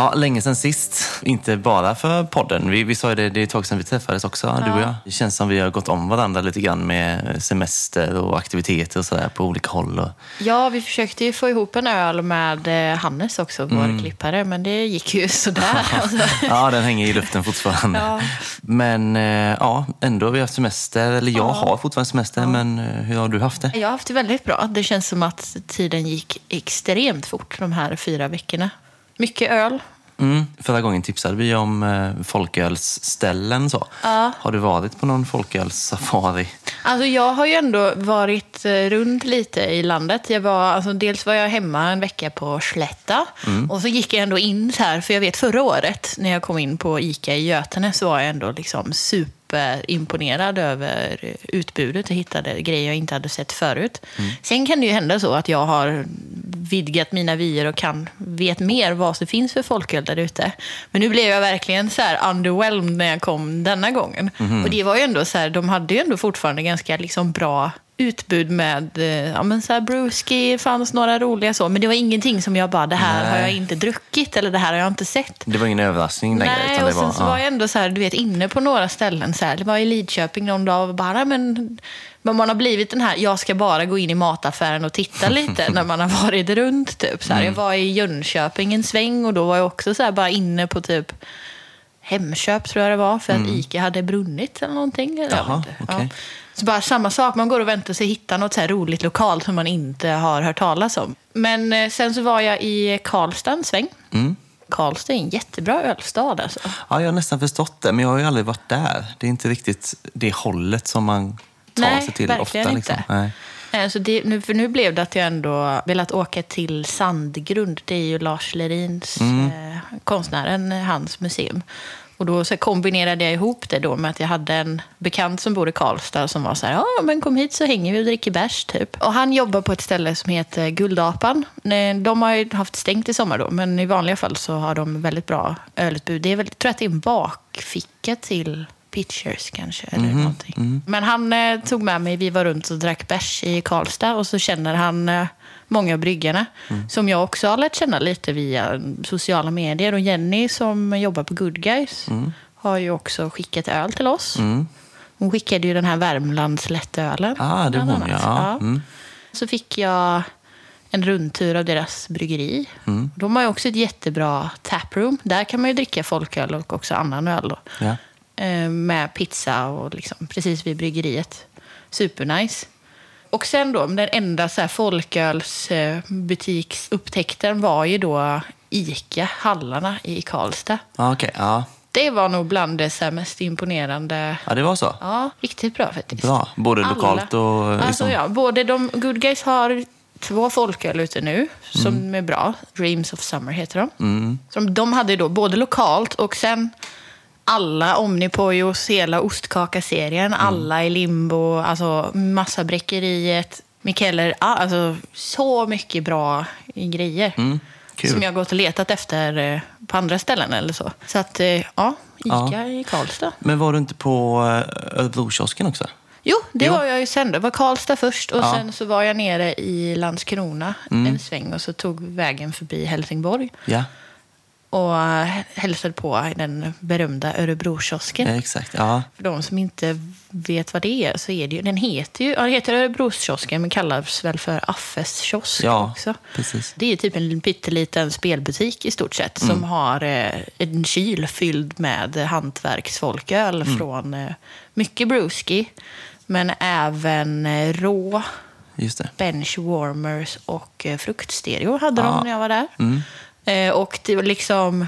Ja, länge sedan sist. Inte bara för podden. Vi, vi sa ju det, det är ett tag sedan vi träffades också, du och jag. Det känns som vi har gått om varandra lite grann med semester och aktiviteter och sådär på olika håll. Och... Ja, vi försökte ju få ihop en öl med eh, Hannes också, vår Mm. klippare, men det gick ju sådär. Alltså. Ja, den hänger i luften fortfarande. Ja. Men eh, ja, ändå har vi haft semester. Eller jag har fortfarande semester, men eh, hur har du haft det? Jag har haft det väldigt bra. Det känns som att tiden gick extremt fort de här fyra veckorna. Mycket öl. Mm. Förra gången tipsade vi om eh, folkölsställen. Så. Ja. Har du varit på någon folkölssafari? Alltså jag har ju ändå varit eh, runt lite i landet. Jag var, alltså dels var jag hemma en vecka på Slätta. Och så gick jag ändå in så här, för jag vet förra året när jag kom in på ICA i Götene så var jag ändå liksom superimponerad över utbudet. Jag hittade grejer jag inte hade sett förut. Sen kan det ju hända så att jag har vidgat mina vyer och kan, vet mer vad som finns för folköl där ute. Men nu blev jag verkligen så här underwhelmed när jag kom denna gången. Och det var ju ändå så här, de hade ju ändå fortfarande ganska liksom bra utbud med eh, ja, men så här brewski, fanns några roliga så. Men det var ingenting som jag bara, det här har Nej. jag inte druckit eller det här har jag inte sett. Det var ingen överraskning längre. Nej, utan och det sen var, så ja. var jag ändå så här, du vet, inne på några ställen. Så här, det var i Lidköping någon dag och bara, men, men man har blivit den här, jag ska bara gå in i mataffären och titta lite när man har varit runt. Typ. Så här, Mm. Jag var i Jönköping en sväng och då var jag också så här, bara inne på typ Hemköp tror jag det var, för att Ica hade brunnit eller någonting. Eller Mm. Jaha, vet inte. Så bara samma sak, man går och väntar sig hitta något så roligt lokalt som man inte har hört talas om. Men eh, sen så var jag i Karlstad en sväng. Mm. Karlstad är en jättebra ölstad alltså. Ja, jag har nästan förstått det, men jag har ju aldrig varit där. Det är inte riktigt det hållet som man tar Nej, sig till verkligen ofta. inte. Liksom. Nej. Alltså det, nu, för nu blev det att jag ändå velat åka till Sandgrund. Det är ju Lars Lerins, Mm. eh, konstnären, eh, hans museum. Och då så kombinerade jag ihop det då med att jag hade en bekant som bor i Karlstad som var så här, ja men kom hit så hänger vi och dricker bärs typ. Och han jobbar på ett ställe som heter Guldapan. De har ju haft stängt i sommar då, men i vanliga fall så har de väldigt bra ölutbud. Det är väl, jag tror att det är en bakficka till Pitchers kanske, eller någonting. Men han eh, tog med mig, vi var runt och drack bärs i Karlstad och så känner han eh, många av bryggarna som jag också har lärt känna lite via sociala medier. Och Jenny som jobbar på Good Guys har ju också skickat öl till oss. Hon skickade ju den här Värmlands lättölen. Ah, det hon, annat. ja. Mm. Så fick jag en rundtur av deras bryggeri. De har ju också ett jättebra taproom. Där kan man ju dricka folköl och också annan öl. Då. Ja. Eh, Med pizza och liksom, precis vid bryggeriet. Supernice. Och sen då, den enda så här folkölsbutiksupptäckten var ju då Ica, Hallarna i Karlstad. Ah, okej. Ja. Det var nog bland det så mest imponerande. ja, det var så. Ja, riktigt bra faktiskt. Bra. Både Alla. lokalt och... Liksom... Alltså, ja, både de, Good Guys har två folköl ute nu som är bra. Dreams of Summer heter de. Mm. Som de hade då både lokalt och sen alla Omnipojos, hela ostkaka-serien, alla i Limbo, alltså Massa Bräckeriet, Mikeller, ah, alltså så mycket bra grejer. Mm. Som jag har gått och letat efter eh, på andra ställen eller så. Så att, eh, ja, Ica Ja. i Karlstad. Men var du inte på eh, Örebrokiosken också? Jo, det Jo. var jag ju sen. Det var Karlstad först och Ja. sen så var jag nere i Landskrona en sväng och så tog vägen förbi Helsingborg Ja, och hälsade på den berömda Örebrokiosken. ja exakt. Ja. För de som inte vet vad det är så är det ju, den heter ju, ja, den heter Örebrokiosken men kallas väl för Affes kiosk Ja, också. precis. Det är typ en pytteliten spelbutik i stort sett som har eh, en kyl fylld med hantverksfolköl från eh, mycket brewski men även eh, rå Just det. bench warmers och eh, fruktstereo hade Ja. de när jag var där. Eh, och det var liksom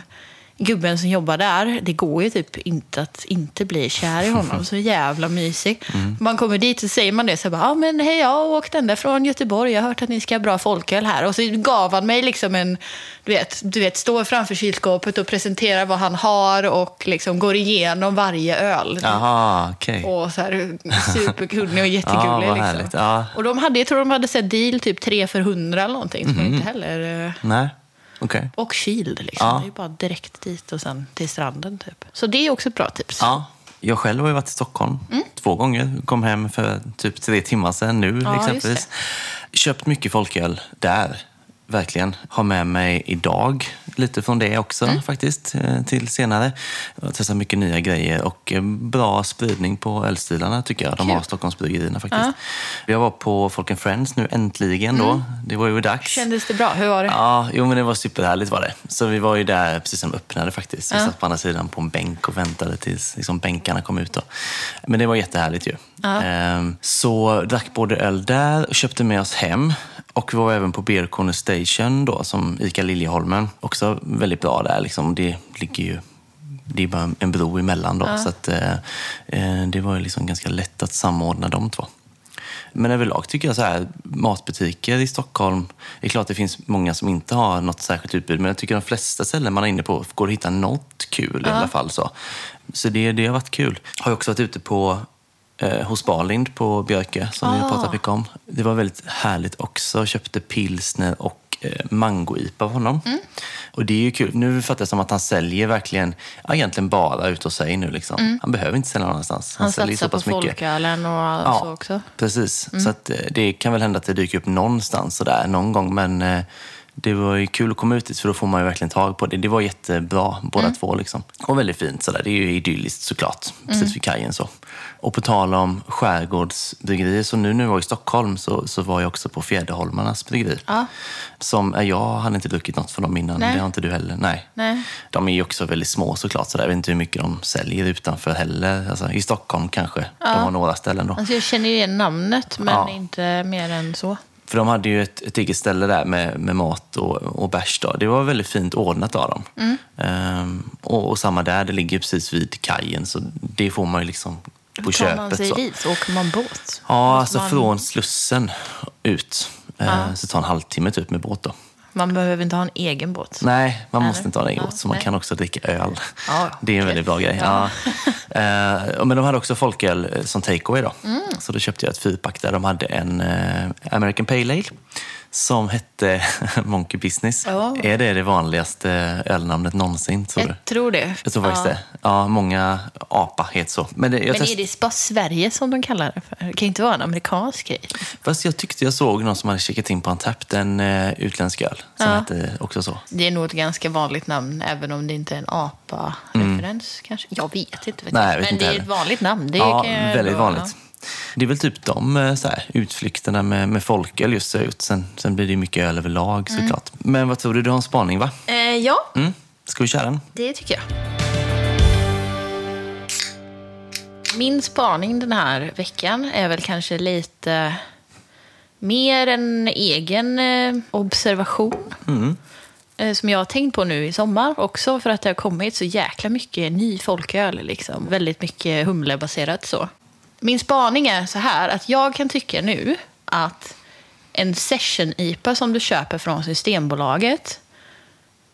gubben som jobbar där, det går ju typ inte att inte bli kär i honom. Så jävla mysig. Man kommer dit och säger man det så bara, ja men hej jag har åkt ända från Göteborg, jag har hört att ni ska ha bra folköl här. Och så gav han mig liksom en, du vet, du vet står framför kylskåpet och presenterar vad han har och liksom går igenom varje öl. Jaha, okej. Och så här superkunnig och jättegullig. Vad liksom. Ja. Och de hade, jag tror de hade sett deal typ 3 för 100 eller någonting. Som inte heller... eh, Nej, okej. Och kyld liksom. Ja. Det är ju bara direkt dit och sen till stranden typ. Så det är också ett bra tips. Ja. Jag själv har ju varit i Stockholm två gånger. Kom hem för typ tre timmar sedan nu Ja, exempelvis. Köpt mycket folköl där. Verkligen. Har med mig idag lite från det också faktiskt eh, till senare. Jag har testat mycket nya grejer och eh, bra spridning på ölstilarna tycker jag. De har. Stockholmsbryggerierna faktiskt. Jag var på Folk and Friends nu äntligen då. Det var ju dags. Kändes det bra? Hur var det? Ja, jo men det var superhärligt var det. Så vi var ju där precis de öppnade faktiskt. Vi satt på andra sidan på en bänk och väntade tills liksom, bänkarna kom ut. Då. Men det var jättehärligt ju. Ehm, så drack både öl där och köpte med oss hem. Och vi var även på Beer Corner Station då, som Ica Liljeholmen. Också väldigt bra där. Liksom. Det ligger ju det är bara en bro emellan då. Så att, eh, eh, det var ju liksom ganska lätt att samordna de två. Men överlag tycker jag så här, matbutiker i Stockholm, det är klart det finns många som inte har något särskilt utbud, men jag tycker de flesta ställen man är inne på går att hitta något kul i alla fall. Så, så det, det har varit kul. Har ju också varit ute på eh, hos Barlind på Björke, som vi har pratat mycket om. Det var väldigt härligt också. Köpte pilsner och eh, mango-IPA av honom. Och det är ju kul. Nu fattar jag som att han säljer verkligen, ja, egentligen bara ut hos sig nu. Liksom. Han behöver inte sälja någon annanstans. Han säljer satsar på folkölen och så också. Precis. Så att, eh, det kan väl hända att det dyker upp någonstans sådär någon gång. Men eh, det var ju kul att komma ut dit för då får man ju verkligen tag på det. Det var jättebra båda två. Liksom. Och väldigt fint sådär. Det är ju idylliskt såklart. Precis vid kajen så. Och på tal om skärgårdsbryggerier, så nu när jag var i Stockholm så, så var jag också på Fjäderholmarnas bryggeri. Ja. Som, eh, jag hade inte druckit något från dem innan, Nej. det har inte du heller. Nej. Nej. De är ju också väldigt små såklart, så jag vet inte hur mycket de säljer utanför heller. Alltså, I Stockholm kanske, de har några ställen då. Alltså jag känner ju igen namnet, men Ja. inte mer än så. För de hade ju ett, ett eget ställe där med, med mat och, och bärs. Det var väldigt fint ordnat av dem. Mm. Ehm, och, och samma där, det ligger precis vid kajen så det får man ju liksom på Tar köpet. man sig så. dit? Åker man båt? Ja, alltså man, från Slussen ut. Eh, Så det tar en halvtimme typ med båt då. Man behöver inte ha en egen båt. Nej, man Eller? måste inte ha en egen Ja, båt, så man nej. kan också dricka öl. Ja, det är en väldigt bra grej. Ja. Eh, men de hade också folköl eh, som takeaway då. Mm. Så då köpte jag ett fyrpack där. De hade en American Pale Ale som hette Monkey Business. Ja. Är det det vanligaste ölnamnet någonsin? Tror? Jag tror det. Jag tror faktiskt Ja. det. Ja, många apa heter så. Men, det, Men test... är det bara Sverige som de kallar det för? Det kan inte vara en amerikansk grej. Fast jag tyckte jag såg någon som hade kikat in på en tapp, en uh, utländsk öl som Ja. hette också så. Det är nog ett ganska vanligt namn, även om det inte är en apa-referens. Kanske. Jag vet inte. Vet Mm. Nej, jag. vet Men inte det är heller. ett vanligt namn. Det ja, väldigt vanligt. Det är väl typ de eh, så här, utflykterna med, med folköl just så gjort. Sen, sen blir det mycket öl överlag Mm. såklart. Men vad tror du? Du har en spaning va? Ja. Eh, ja, Mm. Ska vi köra den? det tycker jag. Min spaning den här veckan är väl kanske lite mer en egen eh, observation. Eh, Som jag har tänkt på nu i sommar också för att det har kommit så jäkla mycket ny folköl. Liksom. Väldigt mycket humlebaserat så. Min spaning är så här att jag kan tycka nu att en session-IPA som du köper från Systembolaget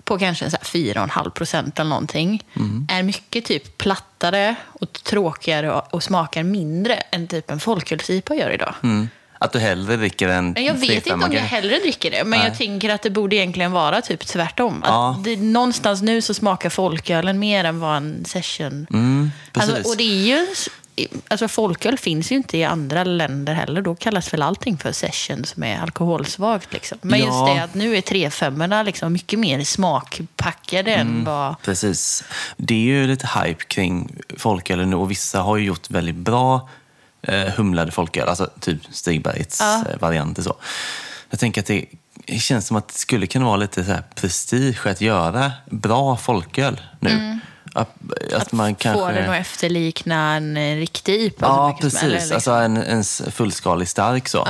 på kanske så här 4,5 procent eller någonting är mycket typ plattare och tråkigare och, och smakar mindre än typ en folköls-IPA gör idag. Mm. Att du hellre dricker en Jag vet inte om jag 3-5-are? hellre dricker det, men Nej. jag tänker att det borde egentligen vara typ tvärtom. Att Ja. det, någonstans nu så smakar folkölen mer än vad en session... Mm, precis. alltså, och det är ju... Alltså folköl finns ju inte i andra länder heller. Då kallas väl allting för session som är alkoholsvagt. Liksom. Men just Ja. det att nu är 3,5 liksom mycket mer smakpackade Mm. än vad... Precis. Det är ju lite hype kring folköl nu och vissa har ju gjort väldigt bra eh, humlade folköl, alltså typ Stigbergets Ja. eh, varianter. Så. Jag tänker att det känns som att det skulle kunna vara lite så här prestige att göra bra folköl nu. Att, att, man kanske... Få den att efterlikna en eh, riktig IPA. Ja, precis. liksom- Alltså en, en fullskalig stark så.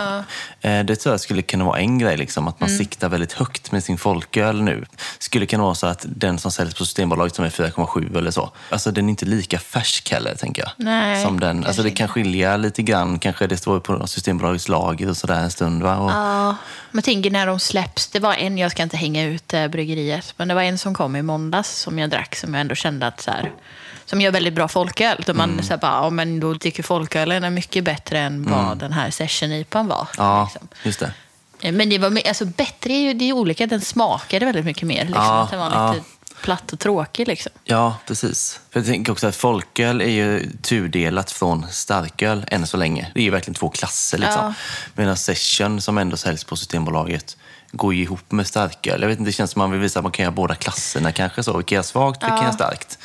Eh, Det tror jag skulle kunna vara en grej, liksom, att man Mm. siktar väldigt högt med sin folköl nu. Skulle kunna vara så att den som säljs på Systembolaget som är 4,7 eller så, alltså den är inte lika färsk heller, tänker jag. Nej, som den. Alltså det kan skilja lite grann, kanske det står på Systembolagets lager och sådär en stund. Va? Och, Ja, men tänker när de släpps. Det var en, jag ska inte hänga ut äh, bryggeriet, men det var en som kom i måndags som jag drack som jag ändå kände att så här, som gör väldigt bra folköl. Då man så här, bara, ja, men då tycker folkölen är mycket bättre än vad den här session IPAn var. ja, liksom. just det. Eh, Men det var alltså, bättre är ju det är olika. Den smakade väldigt mycket mer. Liksom. Ja, att den var ja. lite platt och tråkig. Liksom. Ja, precis. För jag tänker också att folköl är ju tudelat från starköl än så länge. Det är ju verkligen två klasser. Liksom. Ja. Medan session, som ändå säljs på Systembolaget, går ju ihop med starköl. Jag vet inte, det känns som man vill visa att man kan göra båda klasserna kanske. så. Vilka är svagt, vilka är starkt?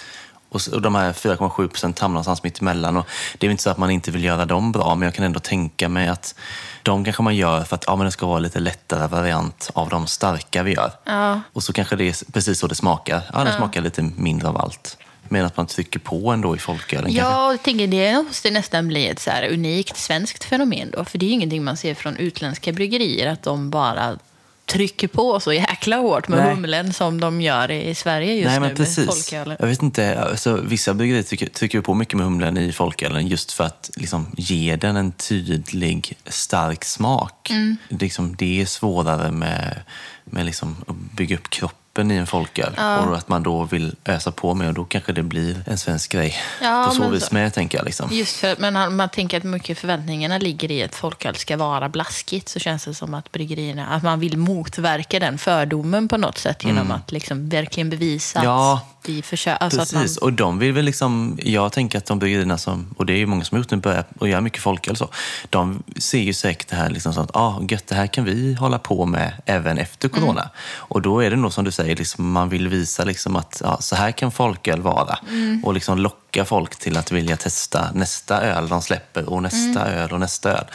Och, och de här 4,7 procent hamnar någonstans mitt emellan. Och det är inte så att man inte vill göra dem bra, men jag kan ändå tänka mig att de kanske man gör för att ja, men det ska vara lite lättare variant av de starka vi gör. Ja. Och så kanske det är precis så det smakar. Ja, det smakar lite mindre av allt. Men att man trycker på ändå i folkölen kanske. Ja, jag tänker det måste nästan bli ett så unikt svenskt fenomen då. För det är ju ingenting man ser från utländska bryggerier, att de bara trycker på så jäkla hårt med Nej. humlen som de gör i Sverige just Nej, nu men precis. med folkölen. Jag vet inte, alltså, vissa bryggerier trycker, trycker på mycket med humlen i folkölen just för att liksom, ge den en tydlig, stark smak. Mm. Det, liksom, det är svårare med, med liksom, att bygga upp kroppen i en folköl och att man då vill ösa på med och då kanske det blir en svensk grej Ja, på så vis så- med, tänker jag. Liksom. Just för, men man tänker att mycket förväntningarna ligger i att folköl ska vara blaskigt. Så känns det som att bryggerierna, att man vill motverka den fördomen på något sätt genom att liksom verkligen bevisa Mm. Ja, att vi försöker. Alltså Precis, man, och de vill väl liksom, jag tänker att de bryggerierna som, och det är ju många som har gjort det, börjar och gör mycket folköl så, de ser ju säkert det här liksom som att, ah, gött, det här kan vi hålla på med även efter Mm. corona. Och då är det nog som du säger, liksom, man vill visa liksom att ja, så här kan folköl vara. Mm. Och liksom locka folk till att vilja testa nästa öl de släpper och nästa Mm. öl och nästa öl.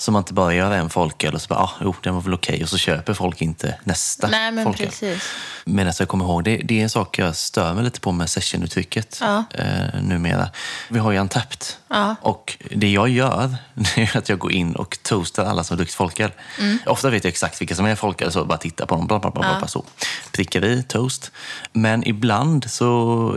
Så man inte bara gör en folköl och så bara, ah, jo, den var väl okej. Och så köper folk inte nästa Nej, men folköl. precis. Medan jag kommer ihåg, det, det är en sak jag stör mig lite på med sessionuttrycket Ja. eh, numera. Vi har ju Untapped. Ja. Och det jag gör, det är att jag går in och toastar alla som har druckit folköl. Mm. Ofta vet jag exakt vilka som är folköl, så bara titta på dem, bla bla bla, bla, bla så. Prickar i, toast. Men ibland så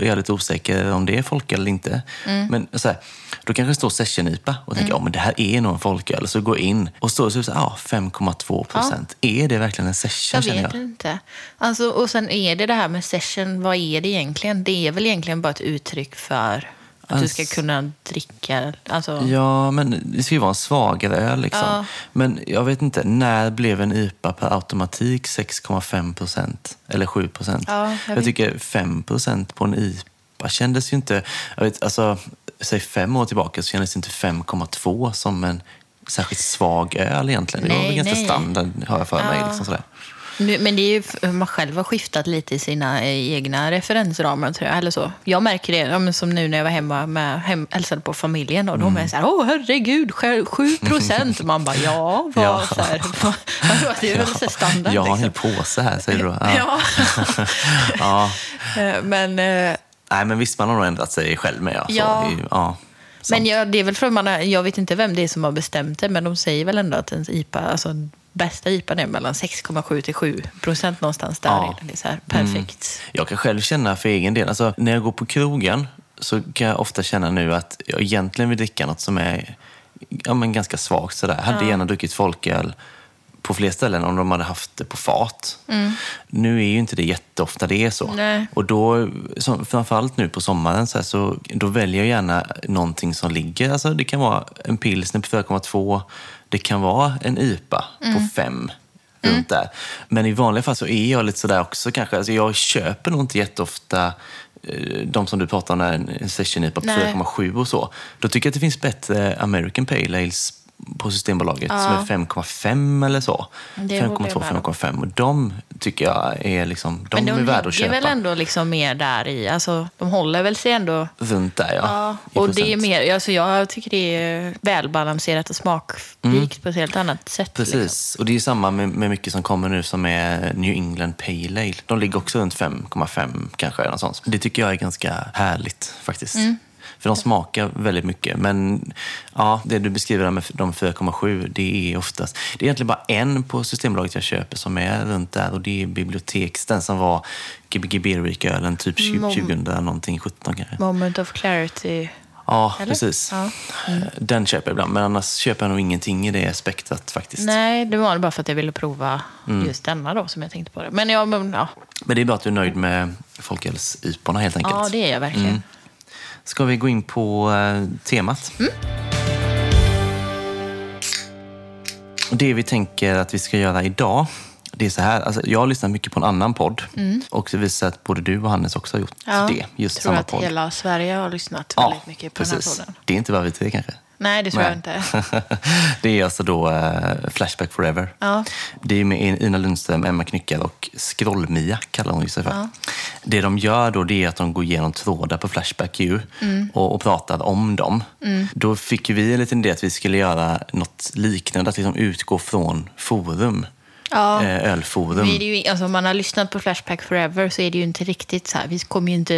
är jag lite osäker om det är folköl eller inte. Mm. Men så här, då kanske det står session-IPA och tänker, ja men det här är nog en folköl. Så går jag in och står det så här, ja 5,2 procent. Är det verkligen en session Jag vet jag? inte. Alltså, och sen är det det här med session, vad är det egentligen? Det är väl egentligen bara ett uttryck för att du ska Alltså- kunna dricka. Alltså, Ja, men det ska ju vara en svagare öl. Liksom. Ja. Men jag vet inte, när blev en IPA per automatik 6,5 procent? Eller 7 procent? Ja, jag jag tycker 5 procent på en IPA kändes ju inte... Jag vet, alltså, säg fem år tillbaka så kändes inte 5,2 som en särskilt svag öl egentligen. det var Nej, väl ganska nej. standard, har jag för mig. Ja. Liksom, sådär. Men det är ju f- man själv har skiftat lite i sina eh, egna referensramar, tror jag. Eller så. Jag märker det, ja, som nu när jag var hemma med, hem, hälsade på familjen. Och de är så här, åh herregud, själv- 7 procent. Man bara, ja, vad, Ja. Så här, vad, det är väl så standard. Jag har en liksom. hel påse här, säger du. Ja. ja. Eh, men eh, Nej, men visst, man har nog ändrat sig själv med. Ja. Så, Ja. ja. Men jag, det är väl för att man jag vet inte vem det är som har bestämt det, men de säger väl ändå att ens IPA, alltså bästa IPA är mellan 6,7 till 7 procent någonstans där. Ja. Det är så här perfekt. Jag kan själv känna för egen del, alltså, när jag går på krogen så kan jag ofta känna nu att jag egentligen vill dricka något som är ja, men ganska svagt. Sådär. Jag hade gärna druckit folköl på fler ställen om de hade haft det på fat. Nu är ju inte det jätteofta det är så. Nej. Och då, som, framförallt nu på sommaren, så, här, så då väljer jag gärna någonting som ligger. Alltså, det kan vara en pilsner på 4,2. Det kan vara en IPA på 5. Runt där. Men i vanliga fall så är jag lite sådär också kanske. Alltså, jag köper nog inte jätteofta eh, de som du pratar om, en session IPA på Nej. 4,7 och så. Då tycker jag att det finns bättre American Pale Ales på Systembolaget som är 5,5 eller så. Det håller jag 5,2, med om. 5,5. Och de tycker jag är, liksom, de Men de är värda att ligger köpa. väl ändå liksom mer där i, alltså de håller väl sig ändå... Runt där, ja. Ja, och det är mer, alltså jag tycker det är välbalanserat och smakrikt på ett helt annat sätt. Mm. Precis. Liksom. Och det är samma med, med mycket som kommer nu som är New England Pale Ale. De ligger också runt 5,5 kanske. eller Något sånt. Det tycker jag är ganska härligt faktiskt. Mm. För de smakar väldigt mycket. Men ja, det du beskriver med de 4,7, det är oftast... Det är egentligen bara en på Systembolaget jag köper som är runt där och det är Biblioteks. Den som var Gbg Beerweek-ölen typ 20, Mom- 2000 någonting, 17 kanske. Moment of clarity. Ja, Eller? precis. Ja. Den köper jag ibland, men annars köper jag nog ingenting i det spektrat faktiskt. Nej, det var bara för att jag ville prova Mm. just denna då som jag tänkte på det. Men ja, men, ja. Men det är bra att du är nöjd med folköls-IPorna helt enkelt. ja det är jag verkligen. Mm. Ska vi gå in på eh, temat? Mm. Det vi tänker att vi ska göra idag, det är så här. Alltså, jag har lyssnat mycket på en annan podd och det visar att både du och Hannes också har gjort Mm. Ja, det. Just tror samma att podd. hela Sverige har lyssnat Ja, väldigt mycket på den här precis. podden. Det är inte bara vi tre kanske. Nej, det tror jag inte. det är alltså då uh, Flashback Forever. Ja. Det är med Ina Lundström, Emma Knyckare och Scrollmia kallar hon sig för. Ja. Det de gör då det är att de går igenom trådar på Flashback ju, och, och pratar om dem. Då fick vi en liten idé att vi skulle göra något liknande, att liksom utgå från forum. Ja. Eh, ölforum. Ju, alltså, om man har lyssnat på Flashback Forever så är det ju inte riktigt så här. Vi kommer ju inte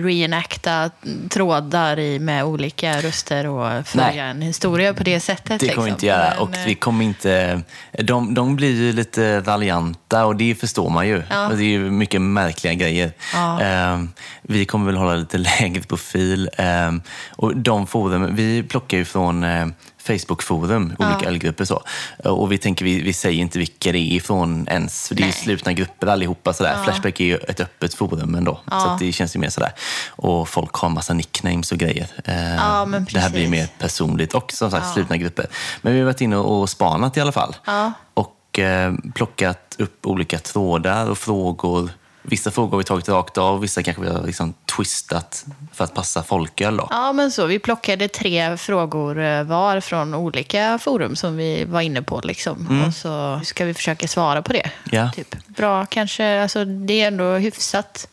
reenacta trådar i, med olika röster och följa Nej. en historia på det sättet. Det kommer vi liksom. inte göra. Men, och eh, vi kommer inte... De, de blir ju lite raljanta och det förstår man ju. Ja. Det är ju mycket märkliga grejer. Ja. Ehm, vi kommer väl hålla lite lägre profil. Ehm, och de forum, vi plockar ju från eh, Facebookforum, olika ölgrupper så. Och vi tänker, vi, vi säger inte vilka det är ifrån ens, för det är Nej. slutna grupper allihopa. Sådär. Ja. Flashback är ju ett öppet forum ändå, Ja. så att det känns ju mer sådär. Och folk har massa nicknames och grejer. Ehm, Ja, det här blir mer personligt och som sagt Ja. slutna grupper. Men vi har varit inne och spanat i alla fall. Ja. Och eh, plockat upp olika trådar och frågor. Vissa frågor har vi tagit rakt av, vissa kanske vi har liksom twistat för att passa folköl. Då. Ja, men så. Vi plockade tre frågor eh, var från olika forum som vi var inne på. Liksom. Och så ska vi försöka svara på det. Ja. Typ. Bra kanske. Alltså, det är ändå hyfsat.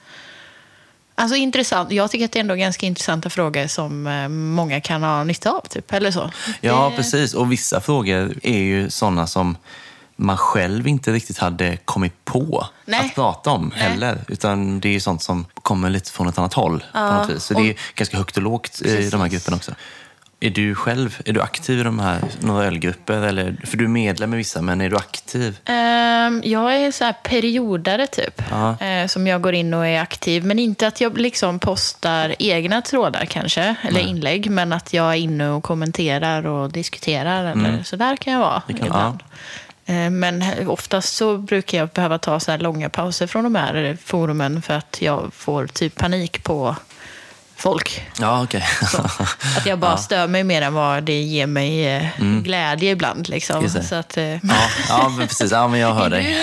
Alltså intressant. Jag tycker att det är ändå ganska intressanta frågor som eh, många kan ha nytta av. Typ. Eller så. Ja, Det- precis. Och vissa frågor är ju sådana som man själv inte riktigt hade kommit på Nej. att prata om Nej. heller. Utan det är sånt som kommer lite från ett annat håll på Ja, något vis. Så det är ganska högt och lågt i Precis. de här grupperna också. Är du själv är du aktiv i de här några ölgrupper? Eller, för du är medlem i vissa, men är du aktiv? Ehm, jag är så här periodare typ, eh, som jag går in och är aktiv. Men inte att jag liksom postar egna trådar kanske, eller inlägg. Men att jag är inne och kommenterar och diskuterar. Eller så där kan jag vara Mm. kan- ibland. Eh, Eh, men oftast så brukar jag behöva ta så här långa pauser från de här forumen för att jag får typ panik på folk. Ja, okej. Att jag bara stör mig mer än vad det ger mig eh, glädje ibland. Liksom. Mm. Så att, eh, ja, ja, men precis. Ja, men jag hör dig.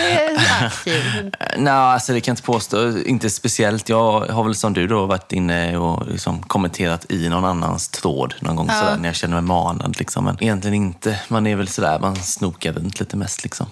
aktiv? Nej, alltså det kan jag inte påstå. Inte speciellt. Jag har väl som du då varit inne och liksom kommenterat i någon annans tråd någon gång sådär, när jag känner mig manad. Liksom. Men egentligen inte. Man är väl sådär, man snokar runt lite mest. Liksom.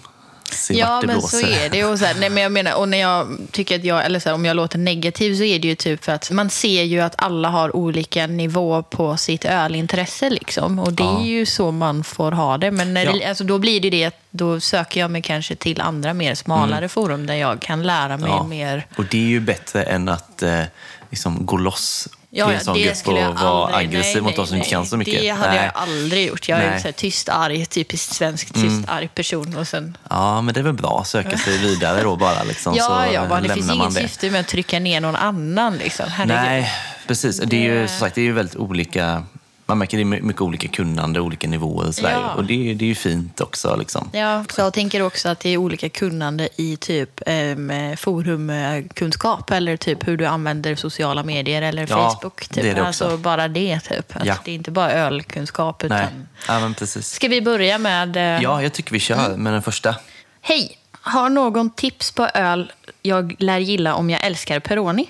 Se Ja, vart det men så är det. Och, så här, nej, men jag menar, och när jag tycker att jag, eller så här, om jag låter negativ så är det ju typ för att man ser ju att alla har olika nivå på sitt ölintresse. Liksom. Och det Ja. är ju så man får ha det. Men när det, Ja. alltså, då blir det det att då söker jag mig kanske till andra mer smalare forum där jag kan lära mig Mm. Ja. mer. Och det är ju bättre än att eh, liksom gå loss Ja, till en sån det grupp och vara aggressiv nej, mot de som inte kan så mycket. Det hade Nej. jag aldrig gjort. Jag är Nej. Mm. ju så här tyst, arg, typiskt svensk tyst, arg person. Och sen, Ja, men det är väl bra att söka sig vidare då bara. Liksom, ja, så ja, bara, det finns inget det. syfte med att trycka ner någon annan. Liksom. Herregud. Nej, precis. Det är ju som sagt det är ju väldigt olika. Man märker det är my- mycket olika kunnande, olika nivåer och sådär. Ja. Och det, är- det är ju fint också. Liksom. Ja, så jag tänker också att det är olika kunnande i typ um, forumkunskap eller typ hur du använder sociala medier eller Ja, Facebook. Typ. det det. Alltså bara det, typ. Att Ja. Det är inte bara ölkunskap. Utan... Nej, ja, men precis. Ska vi börja med... eh, Ja, jag tycker vi kör Mm. med den första. Hej! Har någon tips på öl jag lär gilla om jag älskar Peroni?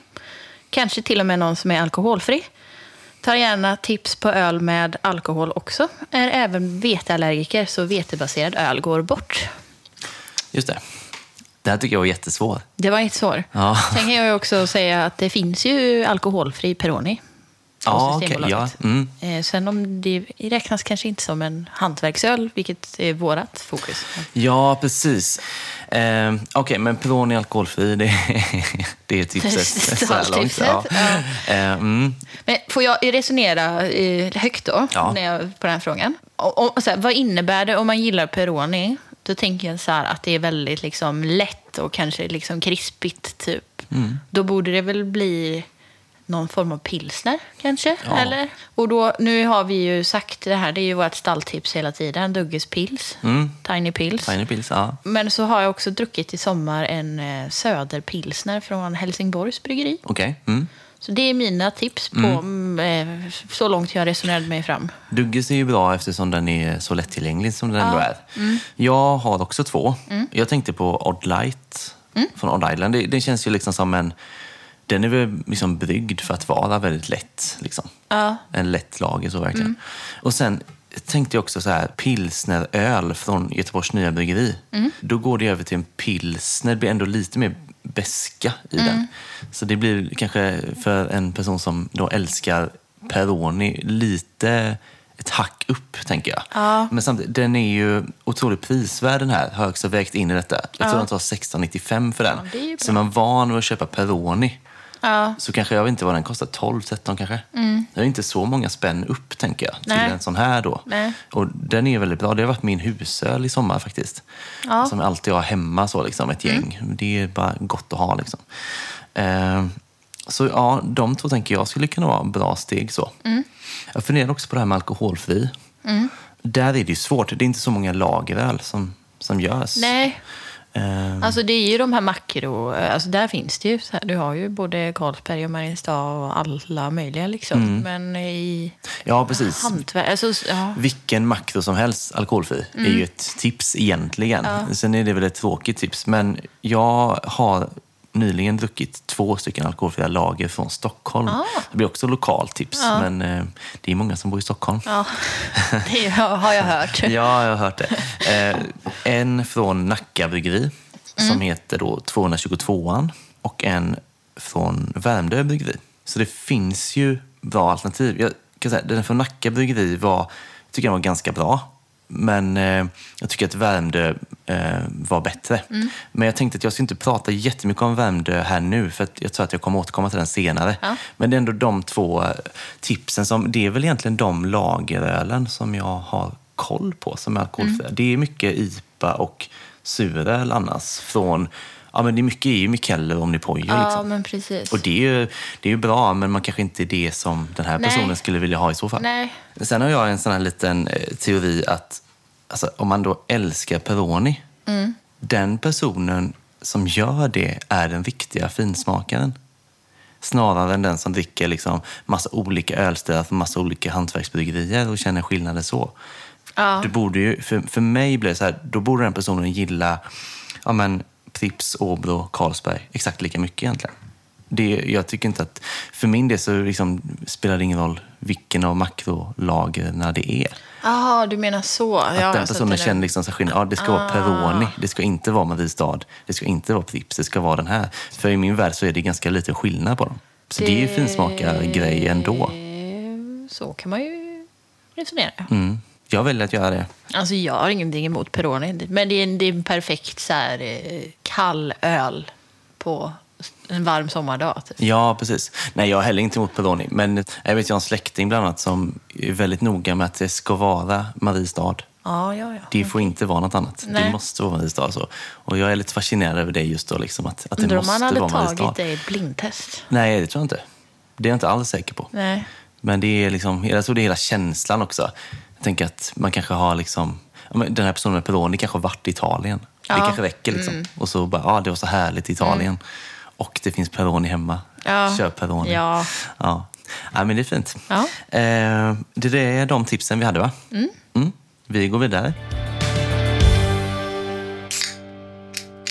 Kanske till och med någon som är alkoholfri? Tar gärna tips på öl med alkohol också. Är även veteallergiker så vetebaserad öl går bort. Just det. Det här tycker jag var jättesvårt. Det var inte svårt. Ja. Sen kan jag också säga att det finns ju alkoholfri Peroni. Ja. Systembolaget. ja. Mm. Eh, Sen om det räknas kanske inte som en hantverksöl, vilket är vårt fokus. Ja, precis. Eh, Okej, men Peroni alkoholfri, det, det är tipset så här långt. Tipset, Ja. ja. Eh, mm. Men får jag resonera eh, högt då, Ja. när jag, på den här frågan? Och, och, här, vad innebär det om man gillar Peroni? Då tänker jag så här att det är väldigt liksom, lätt och kanske liksom krispigt. Typ. Mm. Då borde det väl bli någon form av pilsner kanske? Ja. Eller? Och då, nu har vi ju sagt det här, det är ju vårt stalltips hela tiden, Dugges Pils, Mm. Tiny Pils. Tiny Pills, ja. Men så har jag också druckit i sommar en eh, Söderpilsner från Helsingborgs bryggeri. Okej. Mm. Så det är mina tips på mm. eh, så långt jag resonerade mig fram. Dugges är ju bra eftersom den är så lättillgänglig som den ändå är. Mm. Jag har också två. Jag tänkte på Odd Light Mm. från Odd Island. Det, det känns ju liksom som en... Den är väl liksom bryggd för att vara väldigt lätt. Liksom. Ja. En lätt lager så verkligen. Mm. Och sen tänkte jag också så här, pilsneröl från Göteborgs nya bryggeri. Då går det över till en pilsner, det blir ändå lite mer beska i den. Så det blir kanske för en person som då älskar Peroni lite ett hack upp, tänker jag. Ja. Men samtidigt, den är ju otroligt prisvärd den här, har jag också vägt in i detta. Jag tror den tar 16,95 för den. Ja, så är man van vid att köpa Peroni Ja. så kanske, jag vet inte vad den kostar, 12-13 kanske. Det är inte så många spänn upp, tänker jag, till Nej. en sån här då. Nej. Och den är väldigt bra. Det har varit min husöl i sommar faktiskt. Ja. Som jag alltid har hemma, så, liksom, ett gäng. Det är bara gott att ha. Liksom. Eh, så ja, de två tänker jag skulle kunna vara bra steg. så. Jag funderar också på det här med alkoholfri. Där är det ju svårt. Det är inte så många lageröl som, som görs. Nej, alltså det är ju de här makro... Alltså där finns det ju. Så här, du har ju både Carlsberg och Mariestad och alla möjliga liksom. Men i ja, precis. hantverk... Alltså, ja. Vilken makro som helst alkoholfri är ju ett tips egentligen. Sen är det väl ett tråkigt tips. Men jag har nyligen druckit två stycken alkoholfria lager från Stockholm. Det blir också lokalt tips, men eh, det är många som bor i Stockholm. ja, det har jag hört. Ja, jag har hört det. Eh, en från Nacka bryggeri som heter då 222an och en från Värmdö bryggeri. Så det finns ju bra alternativ. Jag kan säga, den från Nacka bryggeri var, tycker jag var ganska bra. Men eh, jag tycker att Värmdö eh, var bättre. Men jag tänkte att jag ska inte prata jättemycket om Värmdö här nu för att jag tror att jag kommer återkomma till den senare. Ja. Men det är ändå de två eh, tipsen som, det är väl egentligen de lagerölen som jag har koll på som är alkoholfria. Det är mycket IPA och suröl annars från, ja men det är mycket är ju Mikkeller och Omnipojo Ja, liksom. men precis. Och det är, ju, det är ju bra, men man kanske inte är det som den här Nej. personen skulle vilja ha i så fall. Nej. Sen har jag en sån här liten eh, teori att alltså, om man då älskar Peroni, Mm. den personen som gör det är den riktiga finsmakaren. Snarare än den som dricker liksom massa olika ölstilar från massa olika hantverksbryggerier och känner skillnader så. Ja. Du borde ju, för, för mig blir det så här, då borde den personen gilla ja, men, Pripps, Åbro, Carlsberg exakt lika mycket egentligen. Det, jag tycker inte att, för min del så liksom spelar det ingen roll vilken av makrolagerna det är. Jaha, du menar så. Att ja, den personen känner liksom så skillnad. Ja, det ska vara Peroni, det ska inte vara Mariestad, det ska inte vara Pripps, det ska vara den här. För i min värld så är det ganska lite skillnad på dem. Så det, är ju finsmakargrej ändå. Så kan man ju resonera. Mm. Jag väljer att göra det. Alltså jag har ingenting emot Peroni. Men det är en, det är en perfekt så här, eh, kall öl på en varm sommardag. Typ. Ja, precis. Nej, jag har heller inte emot Peroni. Men jag vet, jag har en släkting bland annat som är väldigt noga med att det ska vara Mariestad. Ja, ja, ja. Det får inte vara något annat. Det Nej. måste vara Mariestad. Så. Och jag är lite fascinerad över det just då, liksom, att, att det Undrar om man hade tagit det i ett blindtest. Nej, det tror jag inte. Det är jag inte alls säker på. Nej. Men det är liksom, jag tror det är hela känslan också. Jag tänker att man kanske har liksom, den här personen med Peroni kanske har varit i Italien. Det Ja. Mm. kanske räcker liksom. Och så bara, ja det var så härligt i Italien. Och det finns Peroni hemma. Ja. Köp Peroni. Ja. Ja. ja, men det är fint. Ja. Eh, det är de tipsen vi hade va? Mm. Vi går vidare.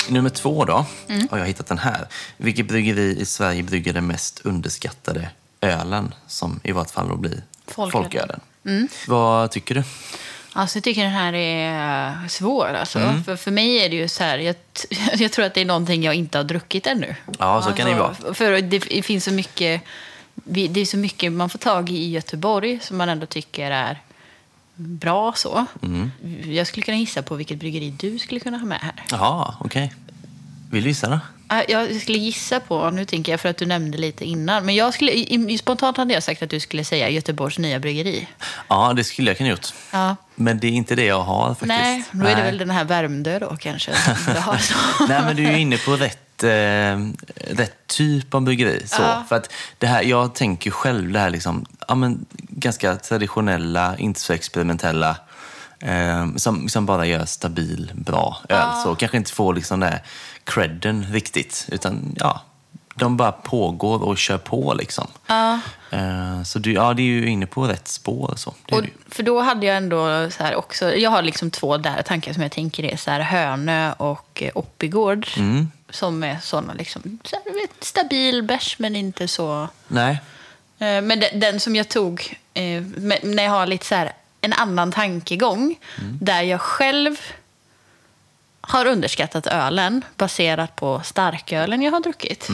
Nummer två då, Mm. har jag hittat den här. Vilket bryggeri i Sverige brygger den mest underskattade ölen, som i vart fall då blir Folkölen. folkölen? Mm. Vad tycker du? Alltså, jag tycker den här är svår. Alltså. Mm. För, för mig är det ju så här, jag, jag tror att det är någonting jag inte har druckit ännu. Ja, så kan det ju Alltså, För det finns så mycket, det är så mycket man får tag i i Göteborg som man ändå tycker är bra så. Mm. Jag skulle kunna gissa på vilket bryggeri du skulle kunna ha med här. Jaha, okej. Vill du gissa då? Ah, Jag skulle gissa på, nu tänker jag för att du nämnde lite innan, men jag skulle, spontant hade jag sagt att du skulle säga Göteborgs nya bryggeri. Ja, det skulle jag kunna gjort. Ja. Men det är inte det jag har faktiskt. Nej, då är det väl den här Värmdö då kanske. som du har så. Nej, men du är ju inne på rätt, eh, rätt typ av bryggeri. Så. Ja. För att det här, jag tänker själv det här liksom, ja, men, ganska traditionella, inte så experimentella, eh, som, som bara gör stabil, bra öl. Så kanske inte får liksom den credden riktigt, utan ja, de bara pågår och kör på liksom. Ja. Eh, så du, ja, det är ju inne på rätt spår. Så. Och, för då hade jag ändå så här också, jag har liksom två där tankar som jag tänker är så här Hönö och eh, Oppigård. Mm. Som är sådana liksom, så här, vet, stabil bärs men inte så... Nej. Eh, Men den, den som jag tog, eh, när jag har lite så här en annan tankegång. Där jag själv har underskattat ölen baserat på starkölen jag har druckit.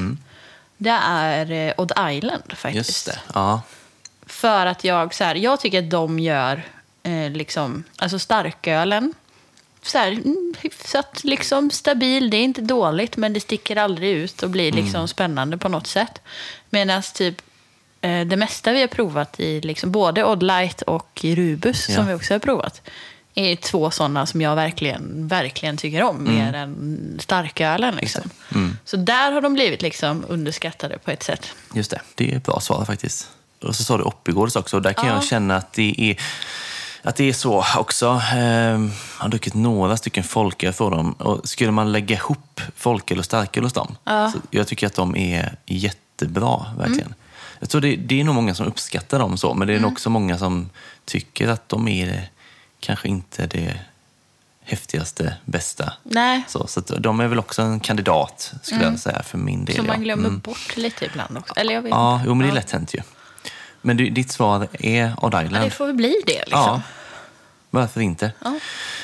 Det är eh, Odd Island faktiskt. Just det. Ja. För att jag, så här, jag tycker att de gör eh, liksom, alltså starkölen så här, mm, hyfsat liksom, stabil. Det är inte dåligt, men det sticker aldrig ut och blir liksom spännande på något sätt. Medan typ det mesta vi har provat i liksom, både Odd Light och i Rubus, Ja. som vi också har provat, är två sådana som jag verkligen, verkligen tycker om, mer än starkölen. Liksom. Så där har de blivit liksom underskattade på ett sätt. Just det, det är ett bra svar faktiskt. Och så sa du Oppigårds också, och där kan Ja. jag känna att det är att det är så också. Eh, jag har druckit några stycken folköl för dem. Och skulle man lägga ihop folköl och starköl hos dem, så jag tycker att de är jättebra, verkligen. Jag tror det, det är nog många som uppskattar dem så, men det är nog också många som tycker att de är kanske inte det häftigaste, bästa. Nej, Så, så de är väl också en kandidat, skulle jag säga, för min del. som ja. man glömmer Mm. bort lite ibland också. Eller jag vet Ja, inte. jo, men det är Ja. lätt hänt ju. Men du, ditt svar är Odd Ja, Island. det får väl bli det liksom. Ja, varför inte?